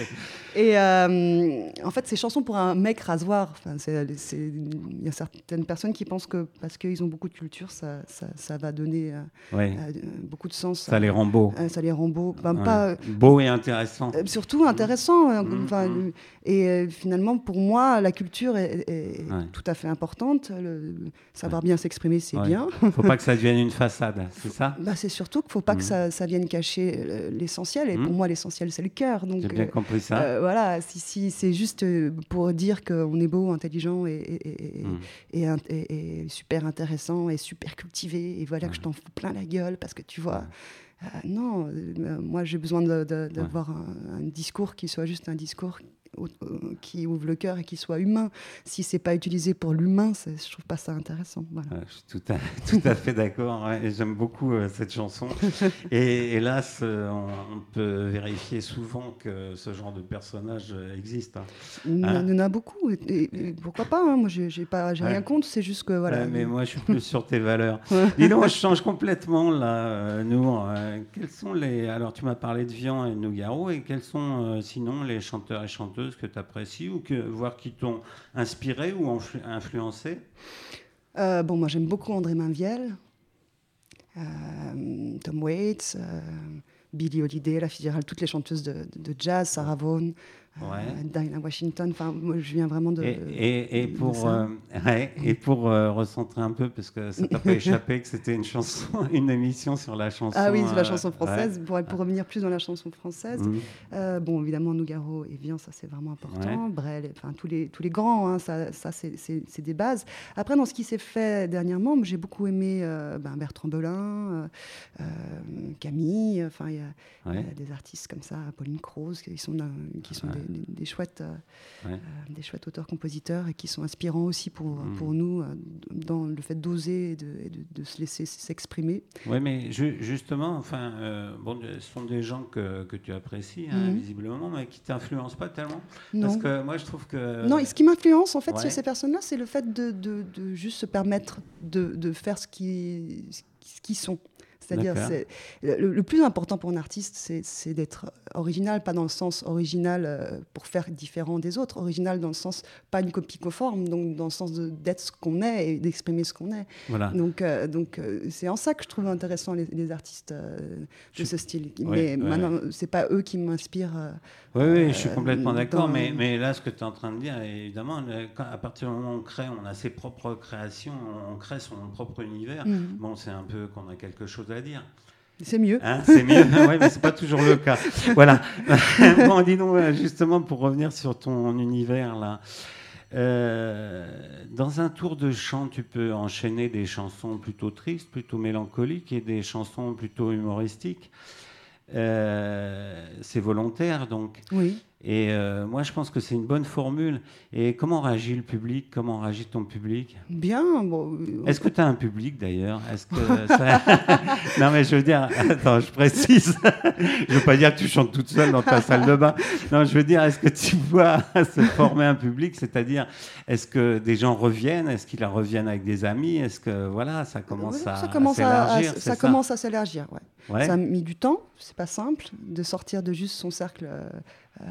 Et euh, en fait, c'est chanson pour un mec rasoir. Il y a certaines personnes qui pensent que parce qu'ils ont beaucoup de culture, ça, ça, ça va donner euh, Ouais. euh, beaucoup de sens. Ça les rend beaux. Ça les rend beaux. Ben, Ouais. pas, Beaux et intéressants. euh, surtout intéressant. Mhm, enfin, mhm. euh, Et finalement, pour moi, la culture est, est Ouais. tout à fait importante. Le, savoir bien s'exprimer, c'est bien. Faut pas que ça devienne une façade, c'est ça? Bah, c'est surtout qu'il ne faut pas que ça, ça vienne cacher l'essentiel. Et pour moi, l'essentiel, c'est le cœur. J'ai bien compris ça. Voilà, si, si c'est juste euh, pour dire qu'on est beau, intelligent et, et- et- Mm. et, et- super intéressant et super cultivé, et voilà Ouais. que je t'en fous plein la gueule parce que tu vois. euh, non, euh, moi j'ai besoin de- de- d'avoir un, un discours qui soit juste un discours qui ouvre le cœur et qui soit humain. Si c'est pas utilisé pour l'humain, je trouve pas ça intéressant. Voilà. Ouais, je suis tout à, tout à fait d'accord. ouais, J'aime beaucoup euh, cette chanson. Et hélas, euh, on, on peut vérifier souvent que ce genre de personnage euh, existe. hein. Il y en a- Hein il y en a beaucoup. Et, et- et pourquoi pas hein, Moi, j'ai pas, j'ai Ouais. rien contre. C'est juste que voilà. Mais moi, je suis plus sur tes valeurs. Dis donc, je change complètement là, euh, Nour. Quels sont les. Alors, tu m'as parlé de Vian et de Nougaro, et quels sont sinon les chanteurs et chanteuses que tu apprécies ou que, voire qui t'ont inspiré ou influ- influencé? Euh, bon, moi j'aime beaucoup André Mainviel, euh, Tom Waits, euh, Billie Holiday, La Fitzgerald, toutes les chanteuses de jazz, Sarah Vaughan, Ouais. Dinah Washington. Enfin, moi, je viens vraiment de. Et, et- pour, euh, ouais, et pour euh, recentrer un peu, parce que ça t'a pas échappé que c'était une chanson, une émission sur la chanson. Ah oui, c'est la euh, chanson française. Pour, pour revenir plus dans la chanson française, Mhm. Euh, bon, évidemment, Nougaro et Vian, ça c'est vraiment important. Brel, enfin tous les, tous les grands, hein, ça, ça c'est- des bases. Après, dans ce qui s'est fait dernièrement, j'ai beaucoup aimé euh, ben, Bertrand Belin, euh, euh, Camille, enfin il y, a- des artistes comme ça, Pauline Croze, qui sont, qui sont des, des- des chouettes, euh, Ouais. euh, des chouettes auteurs-compositeurs et qui sont inspirants aussi pour, Mhm. pour nous euh, dans le fait d'oser et de, et de- de se laisser s'exprimer. Oui, mais ju- justement, enfin, euh, bon, ce sont des gens que, que tu apprécies, hein, Mhm. visiblement, mais qui t'influencent pas tellement. Non. Parce que moi, je trouve que. Non, et ce qui m'influence en fait Ouais. chez ces personnes-là, c'est le fait de, de- juste se permettre de, de faire ce qui- ce qu'ils sont. C'est-à-dire, le, le plus important pour un artiste, c'est d'être original, pas dans le sens original euh, pour faire différent des autres, original dans le sens pas une copie conforme, donc dans le sens de- d'être ce qu'on est et d'exprimer ce qu'on est. Voilà. Donc, euh, donc euh, c'est en ça que je trouve intéressant les, les artistes euh, de Je- ce style. Ouais, Mais ouais, maintenant, c'est pas eux qui m'inspirent. euh, Oui, oui, je suis complètement d'accord, dans- mais, mais là, ce que tu es en train de dire, évidemment, quand- à partir du moment où on crée, on a ses propres créations, on crée son propre univers, Mhm. bon, c'est un peu qu'on a quelque chose à dire. C'est mieux. Hein, c'est mieux, oui, mais c'est pas toujours le cas. Voilà. bon, dis donc, euh, justement, pour revenir sur ton univers, là. euh, dans un tour de chant, tu peux enchaîner des chansons plutôt tristes, plutôt mélancoliques et des chansons plutôt humoristiques. Euh, c'est volontaire, donc. Oui. Et euh, moi, je pense que c'est une bonne formule. Et comment réagit le public? Comment réagit ton public? Bien. Bon, euh, Est-ce que tu as un public d'ailleurs? Est-ce que ça- Non, mais je veux dire, attends, je précise. je veux pas dire que tu chantes toute seule dans ta salle de bain. Non, je veux dire, est-ce que tu vois se former un public? C'est-à-dire, est-ce que des gens reviennent? Est-ce qu'ils reviennent avec des amis? Est-ce que voilà, ça commence à, ça commence à, à- s'élargir ça, c'est commence à s'élargir. Ouais. Ouais. Ça a mis du temps, c'est pas simple de sortir de juste son cercle euh,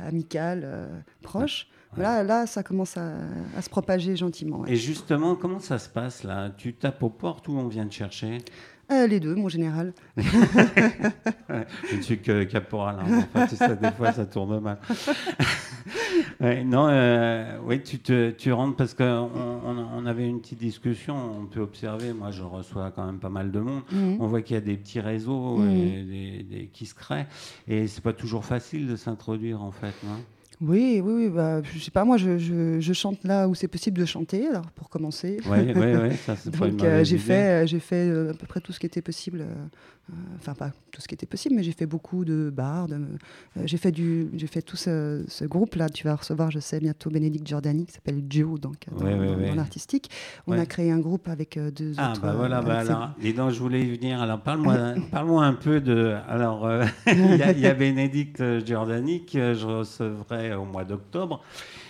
amical euh, proche. Là, là, ça commence à, à se propager gentiment. ouais. Et justement, comment ça se passe là? Tu tapes aux portes ou on vient te chercher? Euh, les deux, mon général. Je ne suis que caporal. hein. Enfin, tu sais, des fois, ça tourne mal. Ouais, non, euh, oui, tu, te, tu rentres parce qu'on on, on avait une petite discussion. On peut observer, moi, je reçois quand même pas mal de monde. Mhm. On voit qu'il y a des petits réseaux et des- des- qui se créent. Et c'est pas toujours facile de s'introduire, en fait. non? Oui, oui, oui. Bah, je sais pas, moi, je, je- je chante là où c'est possible de chanter, alors pour commencer. Oui, oui, oui, ça, c'est Donc euh, mauvaise j'ai fait, j'ai fait euh, à peu près tout ce qui était possible. Euh, Enfin pas tout ce qui était possible, mais j'ai fait beaucoup de bars. de- euh, j'ai fait du, j'ai fait tout ce, ce groupe là. Tu vas recevoir, je sais bientôt Bénédicte Giordani qui s'appelle Duo donc dans, Ouais, l'artistique. On a créé un groupe avec euh, deux Ah autres. bah voilà, bah alors, et donc je voulais y venir. Alors parle-moi, parle-moi un peu de. Alors euh, il y, y a Bénédicte Giordani que je recevrai au mois d'octobre,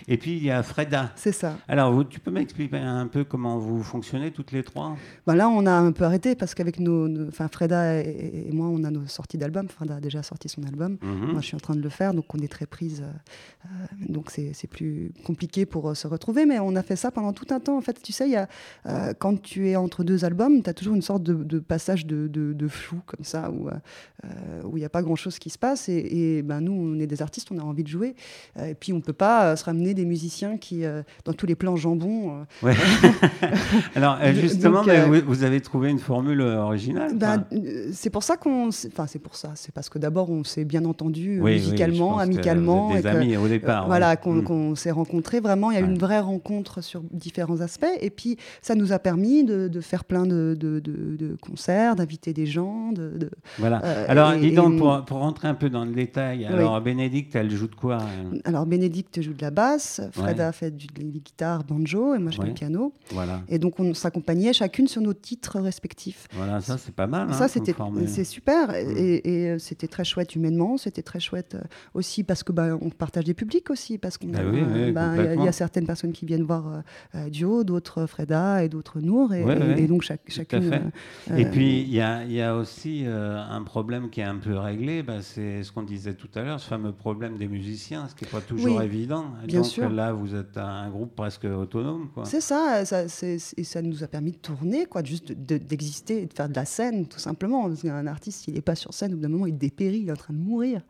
et puis il y a Freda. C'est ça. Alors vous, tu peux m'expliquer un peu comment vous fonctionnez toutes les trois? Bah là, on a un peu arrêté parce qu'avec nos, enfin Freda et, et moi, on a nos sorties d'albums. Freda a déjà sorti son album. Mhm. Moi, je suis en train de le faire, donc on est très prise. euh, donc c'est c'est plus compliqué pour euh, se retrouver, mais on a fait ça pendant tout un temps. En fait, tu sais, il y a, euh, quand tu es entre deux albums, tu as toujours une sorte de, de passage de, de- de flou comme ça, où euh, où il n'y a pas grand-chose qui se passe. Et, et, ben, nous, on est des artistes, on a envie de jouer. Et puis, on ne peut pas se ramener des musiciens qui, euh, dans tous les plans jambon, euh, Ouais. Alors euh, Donc, justement, mais vous, vous avez trouvé une formule originale Ben, c'est pour ça qu'on. Enfin, c'est pour ça. C'est parce que d'abord, on s'est bien entendu oui, musicalement, que amicalement. vous êtes et des que- amis au départ. voilà, ouais. qu'on s'est rencontrés. Vraiment, il y a eu Ouais. une vraie rencontre sur différents aspects. Et puis, ça nous a permis de, de faire plein de, de- de- de concerts, d'inviter des gens. De, Voilà. Alors, et- dis donc, et- pour, pour rentrer un peu dans le détail, alors Bénédicte, elle joue de quoi elle Alors, Bénédicte joue de la basse, Freda fait du, de la guitare, banjo, et moi, je fais le piano. Voilà. Et donc, on s'accompagnait chacune sur nos titres respectifs. Voilà, ça c'est pas mal. hein, Ça, c'était, formule. c'est super. Et, et, euh, c'était très chouette humainement. C'était très chouette euh, aussi parce que bah, on partage des publics aussi. Parce qu'on Bah oui, oui, bah, il y a- certaines personnes qui viennent voir euh, euh, Dio, d'autres Freda et d'autres Nour. Et, Ouais, et- ouais, et donc, chaque, chacune. euh, Et euh, puis, il y a, il y a aussi euh, un problème qui est un peu réglé, bah, c'est ce qu'on disait tout à l'heure, ce fameux problème des musiciens, ce c'est pas toujours Oui, évident. Bien donc sûr. là, vous êtes un groupe presque autonome. C'est ça, ça et ça nous a permis de tourner, quoi, juste de- d'exister et de faire de la scène, tout simplement. Parce qu'un artiste, s'il n'est pas sur scène, au bout d'un moment, il dépérit, il est en train de mourir.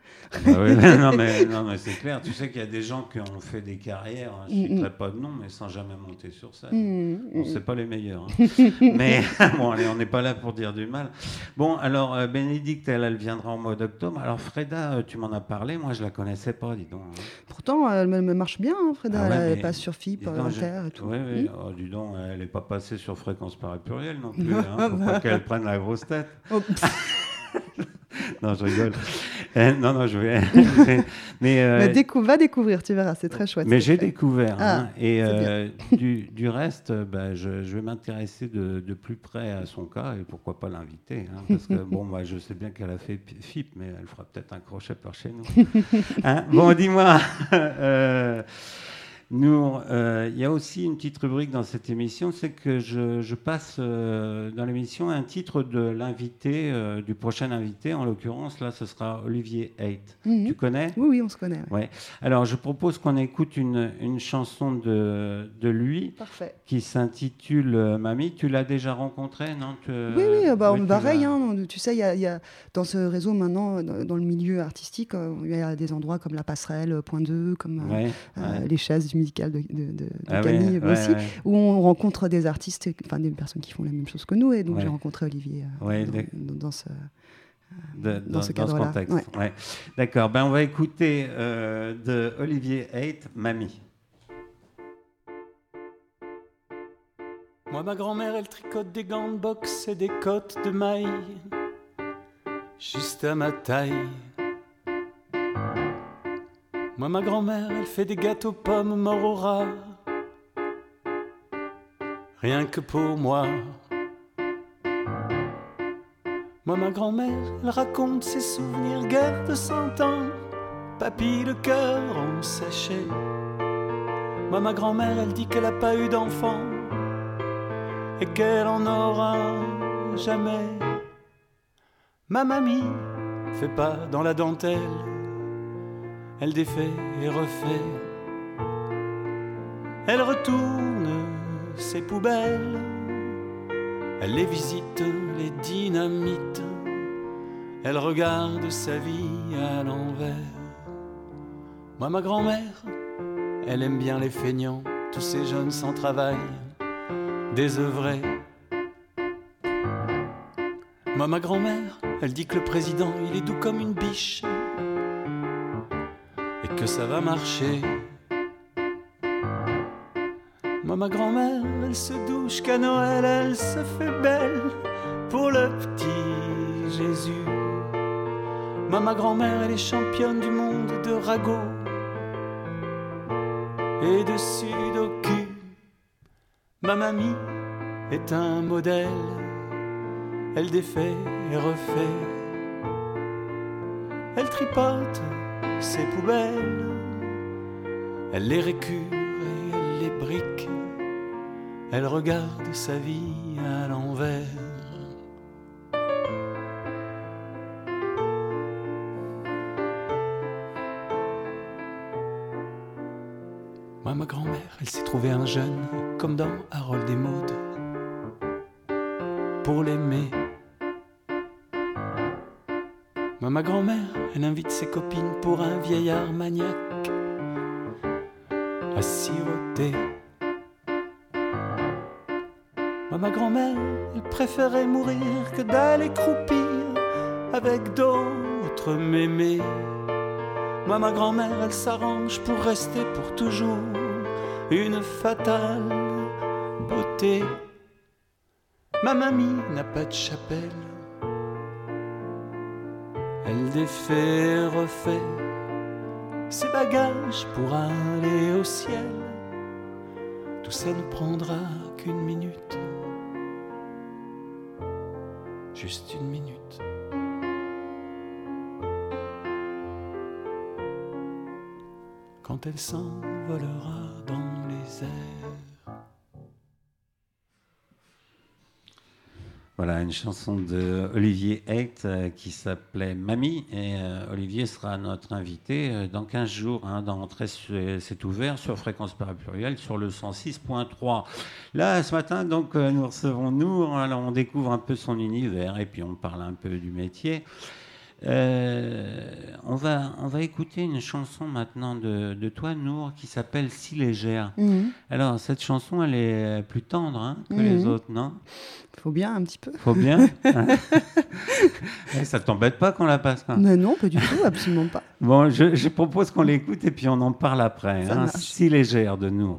Ah ouais, non, mais, non, mais c'est clair. Tu sais qu'il y a des gens qui ont fait des carrières, hein, je ne Mm, mm. citerai pas de nom, mais sans jamais monter sur scène. Mmh, Bon, mmh. c'est pas les meilleurs. hein. mais bon, allez, on n'est pas là pour dire du mal. Bon, alors, euh, Bénédicte, elle, elle viendra en mois d'octobre. Alors, Freda, euh, tu m'en as parlé. Moi, je la connaissais pas, dis donc. hein. Pourtant, elle me, me marche bien, hein, Freda. Ah ouais, elle mais- passe sur FIP, donc, euh, je- Inter et tout. Ouais, ouais. Mmh. Oh, dis donc, elle n'est pas passée sur fréquence par pluriel non plus. Hein. Faut pas qu'elle prenne la grosse tête. Oh, Non, je rigole. Euh, non, non, je vais. mais euh, mais décou- va découvrir, tu verras, c'est très chouette. Mais j'ai découvert. Ah, hein, et euh, du, du reste, euh, bah, je, je vais m'intéresser de, de plus près à son cas et pourquoi pas l'inviter. hein, parce que bon, moi, je sais bien qu'elle a fait FIP, mais elle fera peut-être un crochet par chez nous. Hein, bon, dis-moi. Euh, euh, il y a aussi une petite rubrique dans cette émission, c'est que je, je passe euh, dans l'émission un titre de l'invité, euh, du prochain invité. En l'occurrence, là, ce sera Olivier Haidt. Mhm. Tu connais? Oui, oui, on se connaît. ouais. Ouais. Alors, je propose qu'on écoute une, une chanson de, de lui Parfait. qui s'intitule Mamie. Tu l'as déjà rencontré, non? Tu- Oui, oui, bah, oui, tu pareil. hein, tu sais, il y a, il y a- dans ce réseau maintenant, dans, dans le milieu artistique, il y a des endroits comme la passerelle, Point 2, comme Ouais, ouais. les chaises du musical de, de, de- de Ah Camille ouais, aussi, ouais. où on rencontre des artistes, enfin des personnes qui font la même chose que nous. Et donc Ouais. j'ai rencontré Olivier euh, Ouais, dans, d'ac- dans- dans ce. De- dans ce contexte. ouais. Ouais. D'accord. Ben, on va écouter euh, de Olivier Haidt, Mamie. Moi, ma grand-mère, elle tricote des gants de boxe et des côtes de maille, juste à ma taille. Moi, ma grand-mère, elle fait des gâteaux pommes morts au rat, rien que pour moi. Moi, ma grand-mère, elle raconte ses souvenirs, guerre de cent ans, papy le cœur en sachet. Moi, ma grand-mère, elle dit qu'elle a pas eu d'enfant et qu'elle en aura jamais. Ma mamie fait pas dans la dentelle, elle défait et refait. Elle retourne ses poubelles, elle les visite, les dynamites, elle regarde sa vie à l'envers. Moi, ma grand-mère, elle aime bien les feignants, tous ces jeunes sans travail désœuvré. Moi, ma grand-mère, elle dit que le président, il est doux comme une biche que ça va marcher. Moi, ma grand-mère, elle se douche qu'à Noël, elle se fait belle pour le petit Jésus. Moi, ma grand-mère, elle est championne du monde de ragot et de sudoku. Ma mamie est un modèle, elle défait et refait. Elle tripote ses poubelles, elle les récure et elle les brique. Elle regarde sa vie à l'envers. Moi, ma grand-mère, elle s'est trouvée un jeune, comme dans Harold et Maud, ses copines pour un vieillard maniaque à siroter. Moi, ma grand-mère, elle préférait mourir que d'aller croupir avec d'autres mémés. Moi, ma grand-mère, elle s'arrange pour rester pour toujours une fatale beauté. Ma mamie n'a pas de chapelle. Défait refait ses bagages pour aller au ciel. Tout ça ne prendra qu'une minute. Juste une minute. quand elle s'envolera dans les airs. Voilà, une chanson de Olivier Haidt euh, qui s'appelait Mamie. Et euh, Olivier sera notre invité euh, dans 15 jours. Hein, dans c'est ouvert sur Fréquence Pluriel sur le 106.3. Là, ce matin, donc, nous recevons Nour. Alors, on découvre un peu son univers et puis on parle un peu du métier. Euh, on, va, on va écouter une chanson maintenant de, de toi, Nour, qui s'appelle Si légère. Mhm. Alors, cette chanson, elle est plus tendre hein, que Mhm. les autres, non? Faut bien un petit peu. Faut bien. Ouais, ça t'embête pas qu'on la passe. Mais non, pas du tout, absolument pas. Bon, je, je propose qu'on l'écoute et puis on en parle après. Hein. Si légère de nous.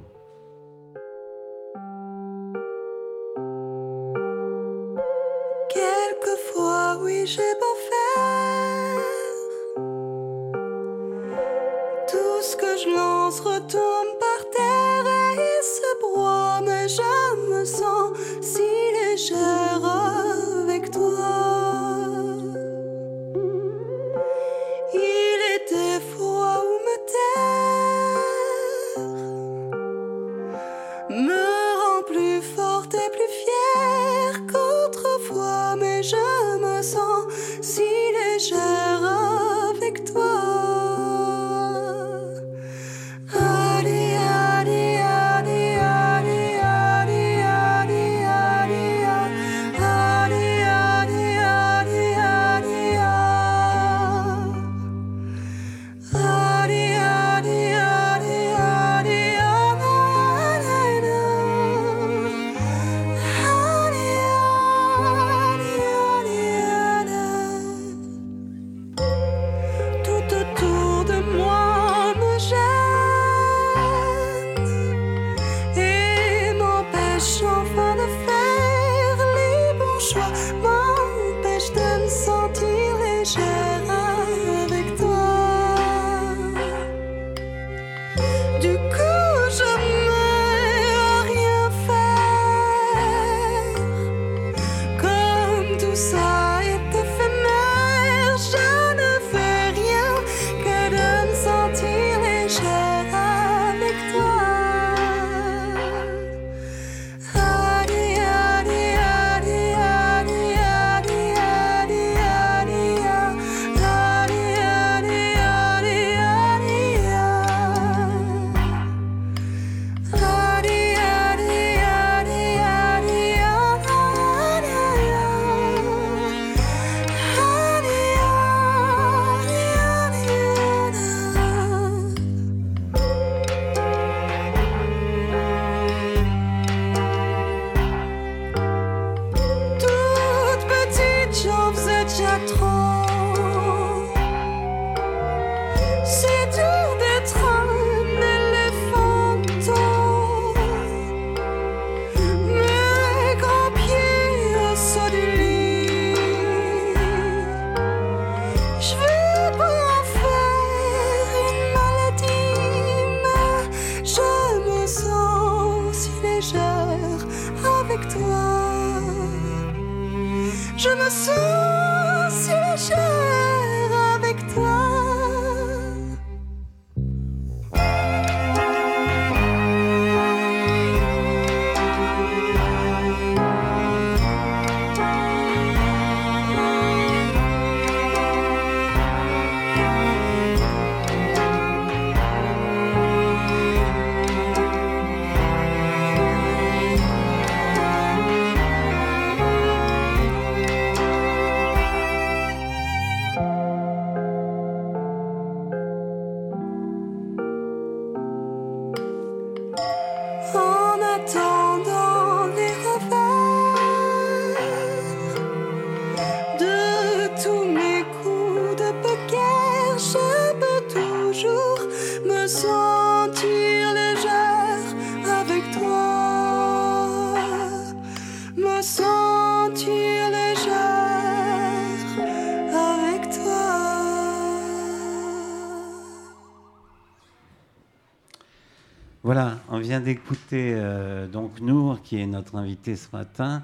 Vient d'écouter euh, donc Nour, qui est notre invité ce matin,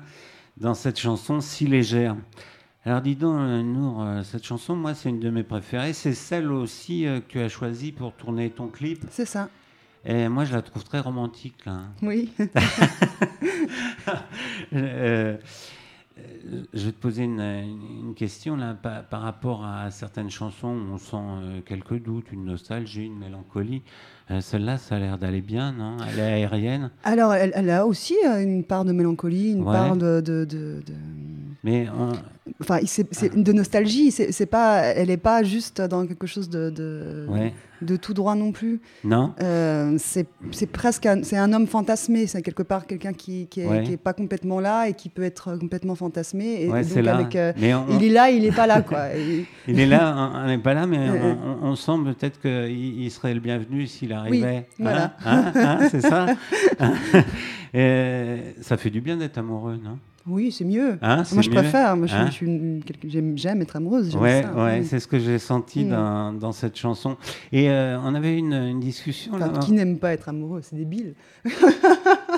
dans cette chanson si légère. Alors dis donc, euh, Nour, euh, cette chanson, moi, c'est une de mes préférées. C'est celle aussi euh, que tu as choisie pour tourner ton clip. C'est ça. Et moi, je la trouve très romantique, là. Oui. Euh, je vais te poser une, une question là, par, par rapport à certaines chansons où on sent euh, quelques doutes, une nostalgie, une mélancolie. Euh, Celle-là, ça a l'air d'aller bien, non? Elle est aérienne? Alors, elle, elle a aussi euh, une part de mélancolie, une Ouais. part de, de, de- de- Mais on- enfin, c'est c'est de nostalgie. C'est pas, elle n'est pas juste dans quelque chose de, de, ouais. de tout droit non plus. Non Euh, c'est presque un, c'est un homme fantasmé. C'est quelque part quelqu'un qui qui est, Ouais. qui est pas complètement là et qui peut être complètement fantasmé. Et Ouais, donc avec, euh, on- il est là, il est pas là, quoi. Et- Il est là, on n'est pas là, mais on, sent peut-être qu'il il serait le bienvenu s'il arrivait. voilà. Hein, hein, hein, c'est ça Et Ça fait du bien d'être amoureux, non? Oui, c'est mieux. Hein, Moi, je mieux préfère. Moi, Hein j'aime être amoureuse. Ouais, ça. ouais, Mm. c'est ce que j'ai senti Mm. dans, dans cette chanson. Et euh, on avait une, une discussion Enfin, là. qui n'aime pas être amoureux C'est débile.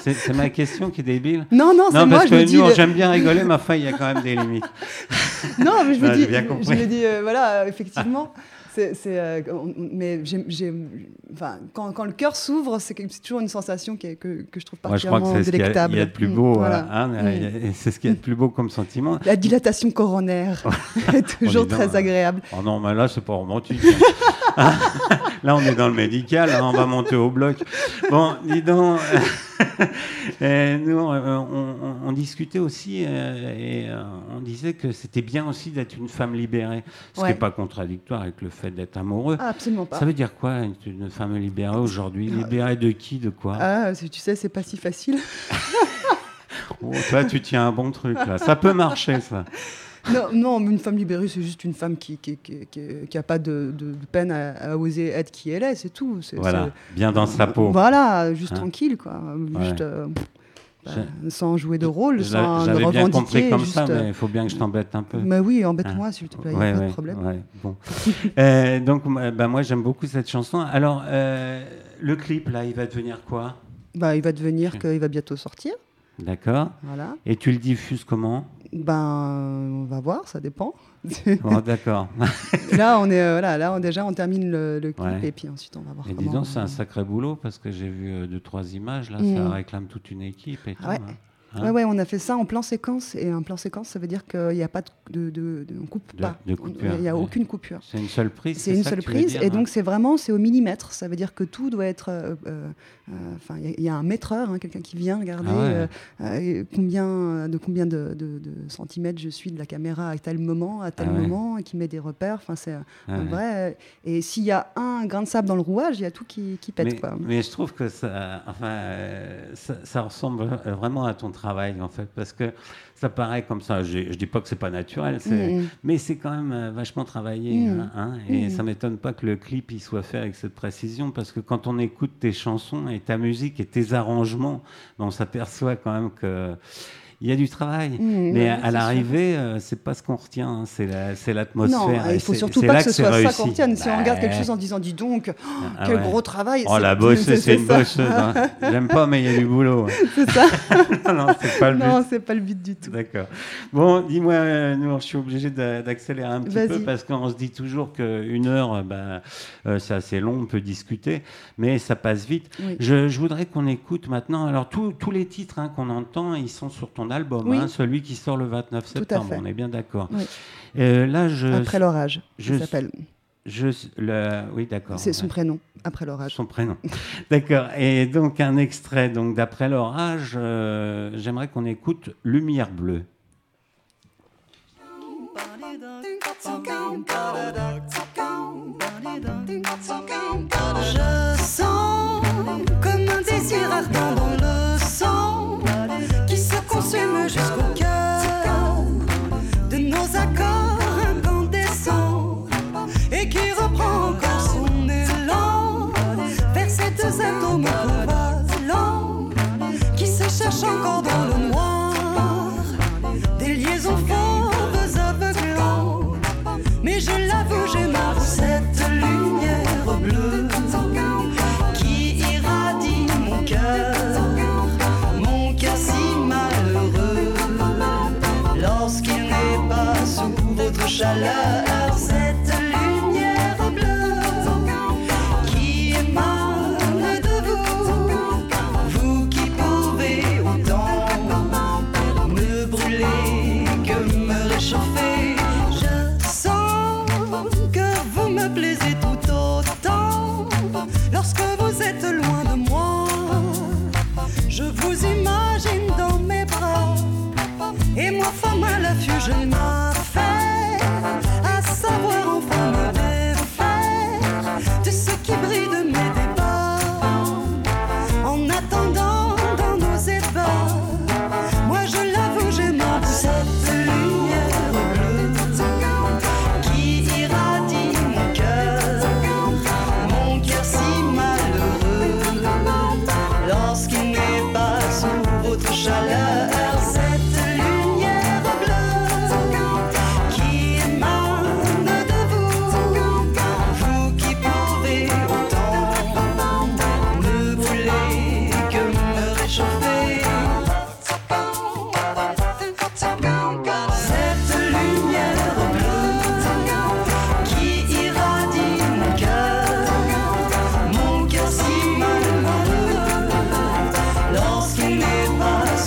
C'est ma question qui est débile. Non, non, c'est moi. parce Je que nous, le- j'aime bien rigoler, mais enfin, il y a quand même des limites. Non, mais je me j'ai dis, je me dis, euh, voilà, euh, effectivement, c'est, c'est, euh, mais enfin, quand, quand le cœur s'ouvre, c'est, toujours une sensation qui est- que, que je trouve Moi, je crois particulièrement que c'est ce qu'il y a- délectable. il y a de plus Mm, beau. voilà. hein, Mm. c'est ce qu'il y a de plus beau comme sentiment. La dilatation coronaire est toujours très hein. agréable. Oh non, mais là, c'est pas romantique. là, on est dans le médical, hein, on va monter au bloc. Bon, dis donc, euh, nous, euh, on, on- on discutait aussi euh, et on disait que c'était bien aussi d'être une femme libérée, ce qui n'est pas contradictoire avec le fait d'être amoureux. Ah, absolument pas. Ça veut dire quoi, être une femme libérée aujourd'hui? Libérée de qui, de quoi? Ah, tu sais, c'est pas si facile. Oh, Toi, tu tiens un bon truc, là. Ça peut marcher, ça. Non, non, une femme libérée, c'est juste une femme qui qui, qui, qui- qui a pas de, de- de peine à, à oser être qui elle est, c'est tout. C'est, Voilà, c'est- bien dans sa peau. Voilà, juste Hein. tranquille, quoi. Juste, euh, bah, sans jouer de rôle, Je sans J'avais bien compris comme juste, ça, mais il faut bien que je t'embête un peu. Mais oui, embête-moi, s'il te plaît, il n'y a Ouais, pas ouais, de problème. ouais, bon. Euh, donc, moi, bah, moi, j'aime beaucoup cette chanson. Alors, euh, le clip, là, il va devenir quoi? Bah, il va devenir qu'il va bientôt sortir. D'accord. Voilà. Et tu le diffuses comment? Ben, on va voir, ça dépend. Bon, D'accord. là, on est, euh, voilà, là, on, déjà, on termine le, le clip Ouais. et puis ensuite, on va voir dis donc, c'est un sacré boulot parce que j'ai vu euh, deux, trois images. Là, Mm. ça réclame toute une équipe. Et tout, Ouais. hein. Ouais, ouais, on a fait ça en plan séquence. Et un plan séquence, ça veut dire qu'il n'y a pas de. de, de- on coupe pas. Il n'y a aucune coupure. C'est une seule prise. C'est une seule prise, dire, et hein donc c'est vraiment c'est au millimètre. Ça veut dire que tout doit être. euh, euh, euh, Enfin, il y a- il y, a un maîtreur, hein, quelqu'un qui vient regarder Ah ouais. combien de combien de, centimètres je suis de la caméra à tel moment, à tel Ah ouais. moment, et qui met des repères. Enfin, c'est un Ah vrai. Et s'il y a un grain de sable dans le rouage, il y a tout qui, qui pète. mais, quoi. mais je trouve que ça, enfin, ça, ça ressemble vraiment à ton travail en fait, parce que ça paraît comme ça. Je, je dis pas que c'est pas naturel, Mm. mais c'est quand même euh, vachement travaillé. Mm. hein, hein, et Mm. ça m'étonne pas que le clip il soit fait avec cette précision, parce que quand on écoute tes chansons et ta musique et tes arrangements, on s'aperçoit quand même que il y a du travail. Mm, mais à, l'arrivée, euh, c'est pas ce qu'on retient, hein, c'est la- c'est l'atmosphère. Non, il faut surtout pas que ce soit ça qu'on retienne. Si on regarde quelque chose en disant, dis donc, oh, Ah quel ouais. gros travail. Oh, la bosseuse, c'est une bosseuse. hein. J'aime pas, mais il y a du boulot. ouais. C'est ça. non, c'est pas le but. Non, c'est pas le but du tout. D'accord. Bon, dis-moi, euh, je suis obligé d'a- d'accélérer un petit peu parce qu'on se dit toujours qu'une heure, ben, euh, c'est assez long, on peut discuter, mais ça passe vite. Oui. Je, je voudrais qu'on écoute maintenant. Alors, tous- tous les titres hein, qu'on entend, ils sont sur ton album, Oui. hein, celui qui sort le 29 à septembre. On est bien d'accord. Oui. Euh, là, je. Après l'orage, je- il s'appelle. je le, oui, d'accord. C'est son prénom, après l'orage. Son prénom. D'accord. Et donc, un extrait donc d'après l'orage, euh, j'aimerais qu'on écoute Lumière bleue. Je sens comme un désir ardent dans le sang jusqu'au cœur de nos accords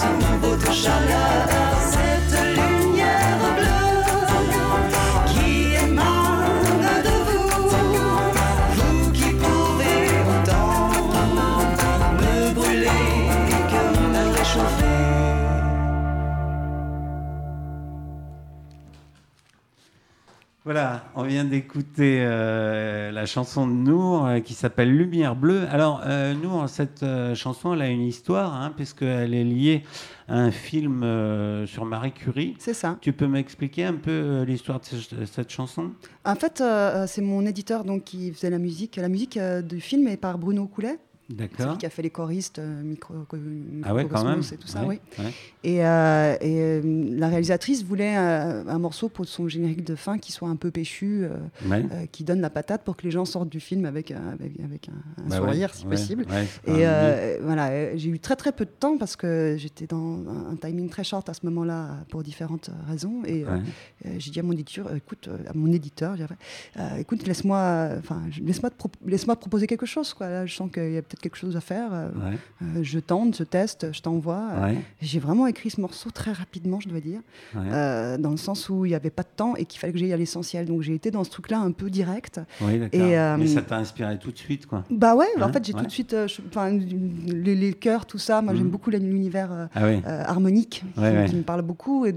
n'est vient d'écouter euh, la chanson de Nour euh, qui s'appelle Lumière bleue. Alors, euh, Nour, cette euh, chanson, elle a une histoire, hein, puisqu'elle est liée à un film sur Marie Curie. C'est ça. Tu peux m'expliquer un peu l'histoire de ce- cette chanson? En fait, c'est mon éditeur donc, qui faisait la musique. La musique du film est par Bruno Coulet. D'accord. qui a fait les choristes, euh, micro, Ah ouais, quand même. Et tout ça, Ouais, oui. ouais. Et, euh, et, euh, la réalisatrice voulait euh, un morceau pour son générique de fin qui soit un peu péchu, euh, euh, qui donne la patate pour que les gens sortent du film avec, un- avec, avec un, un Bah sourire, si possible. Et euh, voilà, euh, j'ai eu très très peu de temps parce que j'étais dans un, timing très short à ce moment-là pour différentes euh, raisons. Et euh, euh, j'ai dit à mon éditeur, euh, écoute, euh, à mon éditeur, euh, écoute, laisse-moi, euh, enfin, laisse-moi pro- laisse-moi proposer quelque chose. Quoi. Là, je sens qu'il y a peut-être quelque chose à faire. euh, Ouais, euh, je tente, je teste, je t'envoie. euh, ouais, j'ai vraiment écrit ce morceau très rapidement, je dois dire, ouais. euh, dans le sens où il n'y avait pas de temps et qu'il fallait que j'aille à l'essentiel. Donc j'ai été dans ce truc-là un peu direct. Oui, d'accord. et, euh, Mais ça t'a inspiré tout de suite, quoi. Bah ouais, Hein, en fait j'ai tout de suite, je- les, les chœurs, tout ça. Moi Mhm. j'aime beaucoup l'univers Ah oui. harmonique qui, me parle beaucoup. Et,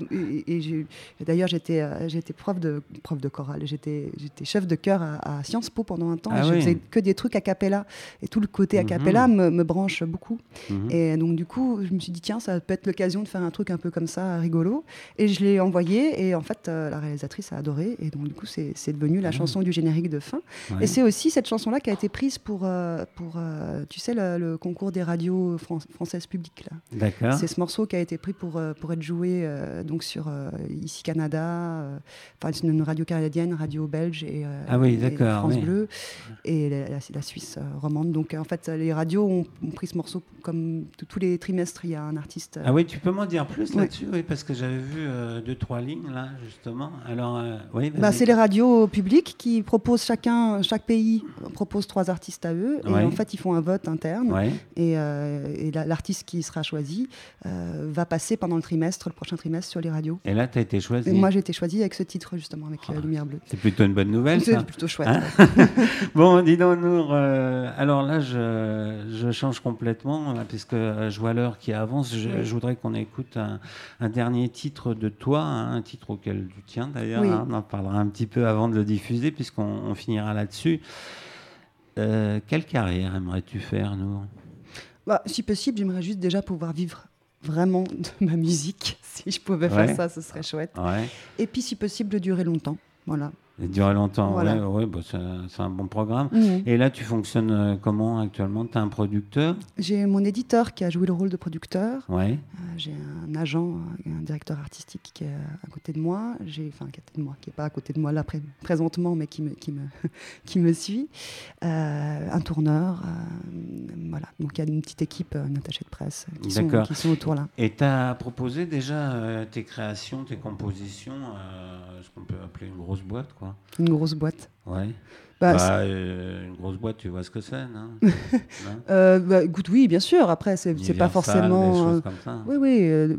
d'ailleurs j'étais j'étais prof de prof de chorale. J'étais chef de chœur à, à Sciences Po pendant un temps. Ah et je faisais que des trucs a cappella et tout le côté a Mhm. Cappella me, me branche beaucoup. Mhm. Et donc, du coup, je me suis dit, tiens, ça peut être l'occasion de faire un truc un peu comme ça, rigolo. Et je l'ai envoyé, et en fait, euh, la réalisatrice a adoré. Et donc, du coup, c'est c'est devenu la Ah. chanson du générique de fin. Ouais. Et c'est aussi cette chanson-là qui a été prise pour, euh, pour euh, tu sais, le, le concours des radios fran- françaises publiques. Là. D'accord. C'est ce morceau qui a été pris pour, pour être joué donc sur ici Canada, enfin c'est une radio canadienne, radio belge et, Ah oui, et France oui. Bleu et la, la- la Suisse romande. Donc en fait, les radios ont, ont pris ce morceau comme tous les trimestres. Il y a un artiste. euh, Ah oui, tu peux m'en dire plus Ouais. là-dessus? Oui, parce que j'avais vu euh, deux, trois lignes là, justement. Alors, euh, oui, Bah, c'est les radios publiques qui proposent chacun, chaque pays propose trois artistes à eux. Et Ouais. en fait, ils font un vote interne. Ouais. Et, euh, et la- l'artiste qui sera choisi va passer pendant le trimestre, le prochain trimestre, sur les radios. Et là, tu as été choisi. Moi, j'ai été choisie avec ce titre, justement, avec euh, Lumière Bleue. C'est plutôt une bonne nouvelle, C'est plutôt chouette. Hein? Bon, dis donc, Nour, alors là, je, je change complètement, là, puisque euh, je vois l'heure qui avance. Je, Oui. je voudrais qu'on écoute un, un dernier titre de toi, hein, un titre auquel tu tiens d'ailleurs. Oui. hein. on en parlera un petit peu avant de le diffuser, puisqu'on on finira là-dessus. Euh, quelle carrière aimerais-tu faire, Nour? Bah, si possible, j'aimerais juste déjà pouvoir vivre vraiment de ma musique. Si je pouvais Ouais. faire ça, ce serait chouette. Ouais. Et puis, si possible, de durer longtemps. Voilà. Durer longtemps, Voilà. ouais, ouais, bah, c'est un bon programme. Mhm. Et là, tu fonctionnes euh, comment actuellement? Tu as un producteur? J'ai mon éditeur qui a joué le rôle de producteur. Ouais. Euh, J'ai un agent, un directeur artistique qui est à côté de moi. J'ai, enfin, qui n'est pas à côté de moi là pré- présentement, mais qui me, qui me, qui me suit. Euh, un tourneur, euh, voilà. Donc il y a une petite équipe, euh, une attachée de presse, euh, qui sont, qui sont autour là. Et tu as proposé déjà euh, tes créations, tes compositions, euh, ce qu'on peut appeler une grosse boîte, quoi? Une grosse boîte. Ouais. Bah, Bah, euh, une grosse boîte, tu vois ce que c'est, non Non euh, bah, écoute, oui, bien sûr. Après, c'est pas Universal, forcément. Des euh, choses comme ça. Oui, oui, euh,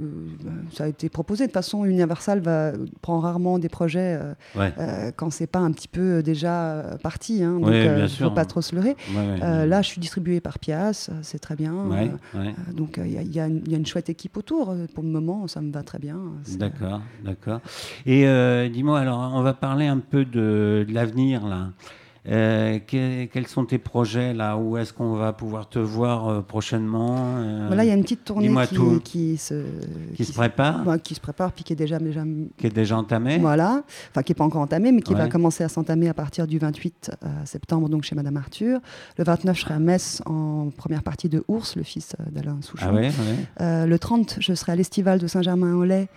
ça a été proposé. De toute façon, Universal va, prend rarement des projets Ouais. quand c'est pas un petit peu déjà parti. Hein, donc, euh, sûr. faut pas trop se leurrer. Ouais, là, je suis distribué par Pias, c'est très bien. Donc, il y, a- y une- y a une chouette équipe autour. Pour le moment, ça me va très bien. D'accord, d'accord. Et dis-moi, alors, on va parler un peu de, de l'avenir, là. Euh, que- quels sont tes projets, là? Où est-ce qu'on va pouvoir te voir euh, prochainement? Euh, Voilà, il y a une petite tournée qui, se, Qui se prépare? Bah, qui se prépare, puis qui est déjà, déjà Qui est déjà entamé Voilà, enfin qui n'est pas encore entamé, mais qui va commencer à s'entamer à partir du 28 euh, septembre, donc chez Madame Arthur. Le 29, je serai à Metz en première partie de Ours, le fils d'Alain Souchon. Ah ouais, ouais. Le 30, je serai à l'Estival de Saint-Germain-en-Laye,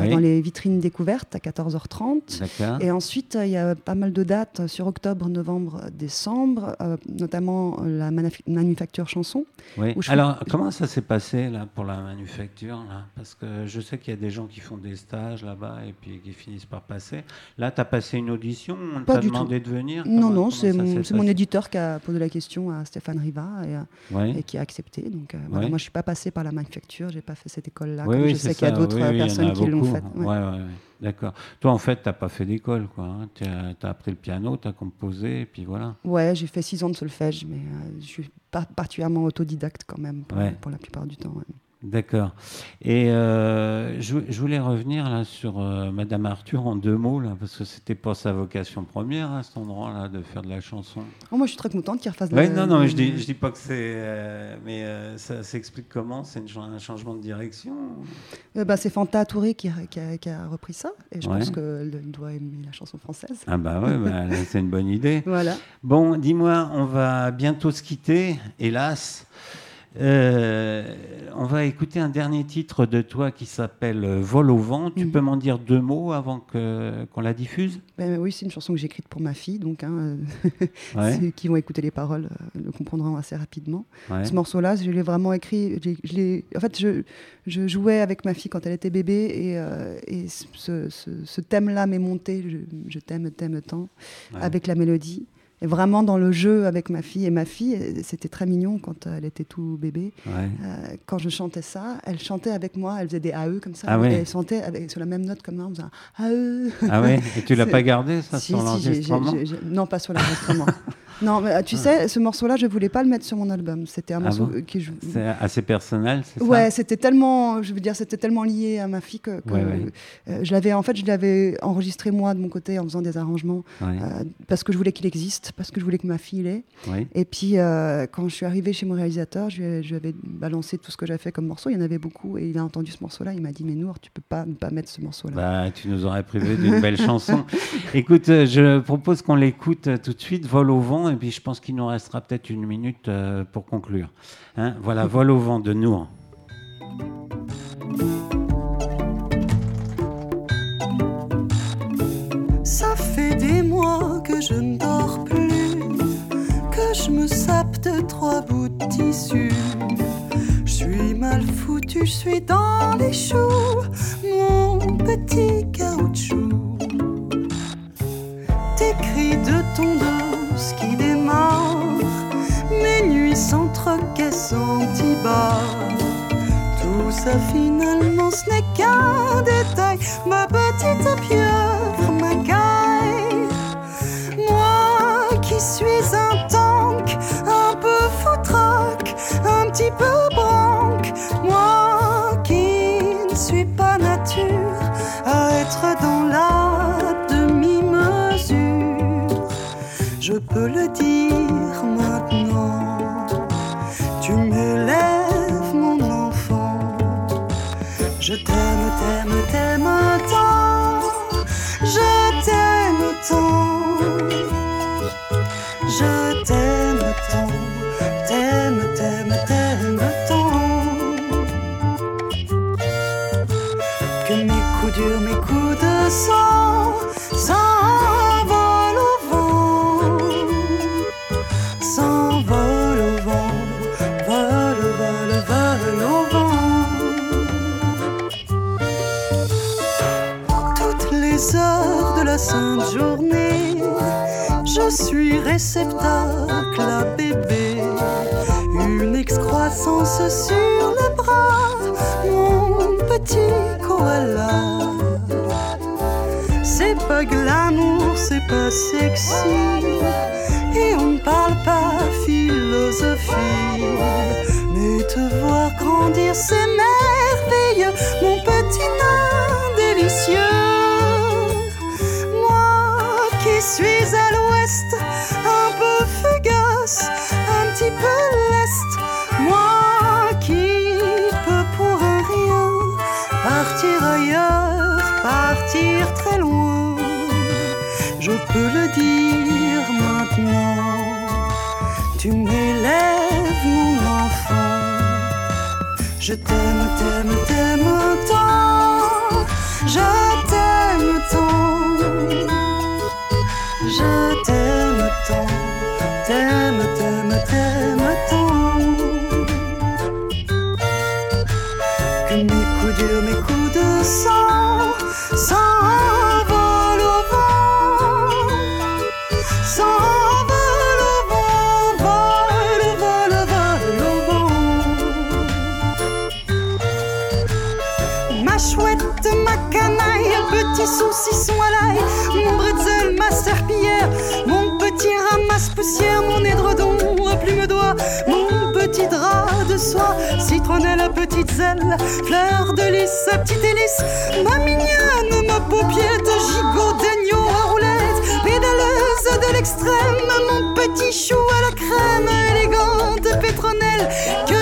Oui. dans les vitrines découvertes à 14h30. D'accord. Et ensuite, euh, il y a pas mal de dates euh, sur octobre, novembre, décembre, euh, notamment euh, la manuf- manufacture chanson. Oui. où je fais- Alors, comment ça s'est passé là pour la manufacture là? Parce que je sais qu'il y a des gens qui font des stages là-bas et puis qui finissent par passer. Là, tu as passé une audition On t'a demandé de venir? Non, Comment- non, c'est mon, mon passé? éditeur qui a posé la question à Stéphane Riva et, euh, qui a accepté. Donc, euh, voilà, moi, je suis pas passée par la manufacture, j'ai pas fait cette école-là. Je sais qu'il y a d'autres euh, personnes qui l'ont beaucoup. fait. ouais. Ouais, ouais, ouais. D'accord. Toi, en fait, tu n'as pas fait d'école, quoi. hein. Tu as, appris le piano, tu as composé, et puis voilà. Ouais, j'ai fait six ans de solfège, mais euh, je suis pas particulièrement autodidacte quand même pour la plupart du temps. Ouais. D'accord. Et euh, je, je voulais revenir là sur euh, Madame Arthur en deux mots, là, parce que c'était pas sa vocation première à cet endroit-là de faire de la chanson. Oh, moi, je suis très contente qu'il refasse. Oui, la- non, non, mais je dis, je dis pas que c'est. euh, mais euh, ça s'explique comment? C'est un changement de direction? Bah, c'est Fanta Touré qui, a- qui a, qui a repris ça, et je Ouais. pense qu'elle doit aimer la chanson française. Ah, bah ouais, bah, c'est une bonne idée. Voilà. Bon, dis-moi, on va bientôt se quitter, hélas. Euh, va écouter un dernier titre de toi qui s'appelle euh, Vol au vent. Tu Mhm. peux m'en dire deux mots avant qu'on la diffuse? Ben oui, c'est une chanson que j'ai écrite pour ma fille, donc hein, euh, Ouais, ceux qui vont écouter les paroles euh, le comprendront assez rapidement. ouais. Ce morceau-là, je l'ai vraiment écrit. je en fait, je, je jouais avec ma fille quand elle était bébé et, euh, et ce, ce- ce thème-là m'est monté. Je, je t'aime, t'aime tant, Ouais. avec la mélodie. Et vraiment dans le jeu avec ma fille. Et ma fille, euh, c'était très mignon quand elle était tout bébé. Ouais. Euh, quand je chantais ça, elle chantait avec moi. Elle faisait des AE comme ça. Ah ouais. Et elle chantait avec, sur la même note comme moi en faisant AE. Ah ouais Et tu l'as pas gardé, ça, Si, sur si, l'enregistrement? non, pas sur l'enregistrement. non, mais euh, tu Ah. sais, ce morceau-là, je voulais pas le mettre sur mon album. C'était un Ah morceau bon qui je- C'est assez personnel, c'est Ouais, c'était tellement, je veux dire, c'était tellement lié à ma fille que, que, Ouais, ouais. euh, je l'avais, en fait, je l'avais enregistré moi de mon côté en faisant des arrangements ça Ouais, euh, parce que je voulais qu'il existe, parce que je voulais que ma fille l'ait. Et puis, euh, quand je suis arrivée chez mon réalisateur, je lui, ai- je lui avais balancé tout ce que j'avais fait comme morceau. Il y en avait beaucoup et il a entendu ce morceau-là. Il m'a dit, mais Nour, tu peux pas ne pas mettre ce morceau-là. Bah, tu nous aurais privé d'une belle chanson. Écoute, je propose qu'on l'écoute tout de suite, Vol au vent, et puis je pense qu'il nous restera peut-être une minute euh, pour conclure. Hein voilà, Vol au vent de Nour. Ça fait des mois que je ne dors plus, que je me sape de trois bouts de tissu. Je suis mal foutu, je suis dans les choux, mon petit caoutchouc. Tes de tondeuse qui mes nuits sans troquet, sans. Tout ça finalement ce n'est qu'un détail, ma petite pieuvre m'agaille. Moi qui suis un tank, un peu foutraque, un petit peu mon petit koala. C'est pas glamour, c'est pas sexy, Je t'aime, t'aime, t'aime tant. Je mon petit ramasse-poussière, mon édredon à plume d'oie, mon petit drap de soie, citronnelle, petite zèle, fleur de lys, sa petite hélice, ma mignonne, ma paupiette, gigot d'agneau à roulette, pédaleuse de l'extrême, mon petit chou à la crème, élégante pétronelle, que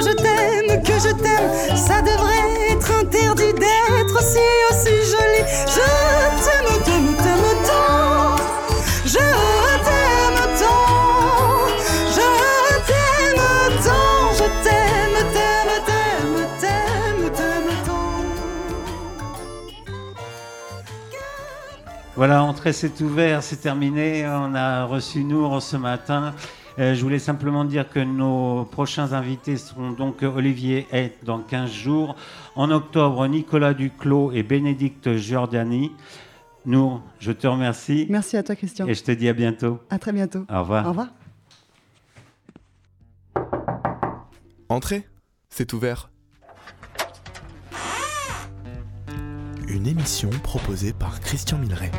Voilà, entrée c'est ouvert, c'est terminé. On a reçu Nour ce matin. Euh, je voulais simplement dire que nos prochains invités seront donc Olivier Hay dans 15 jours. En octobre, Nicolas Duclos et Bénédicte Giordani. Nour, je te remercie Merci à toi, Christian. et je te dis à bientôt. À très bientôt. Au revoir. Au revoir. Entrez, c'est ouvert. Une émission proposée par Christian Milleret.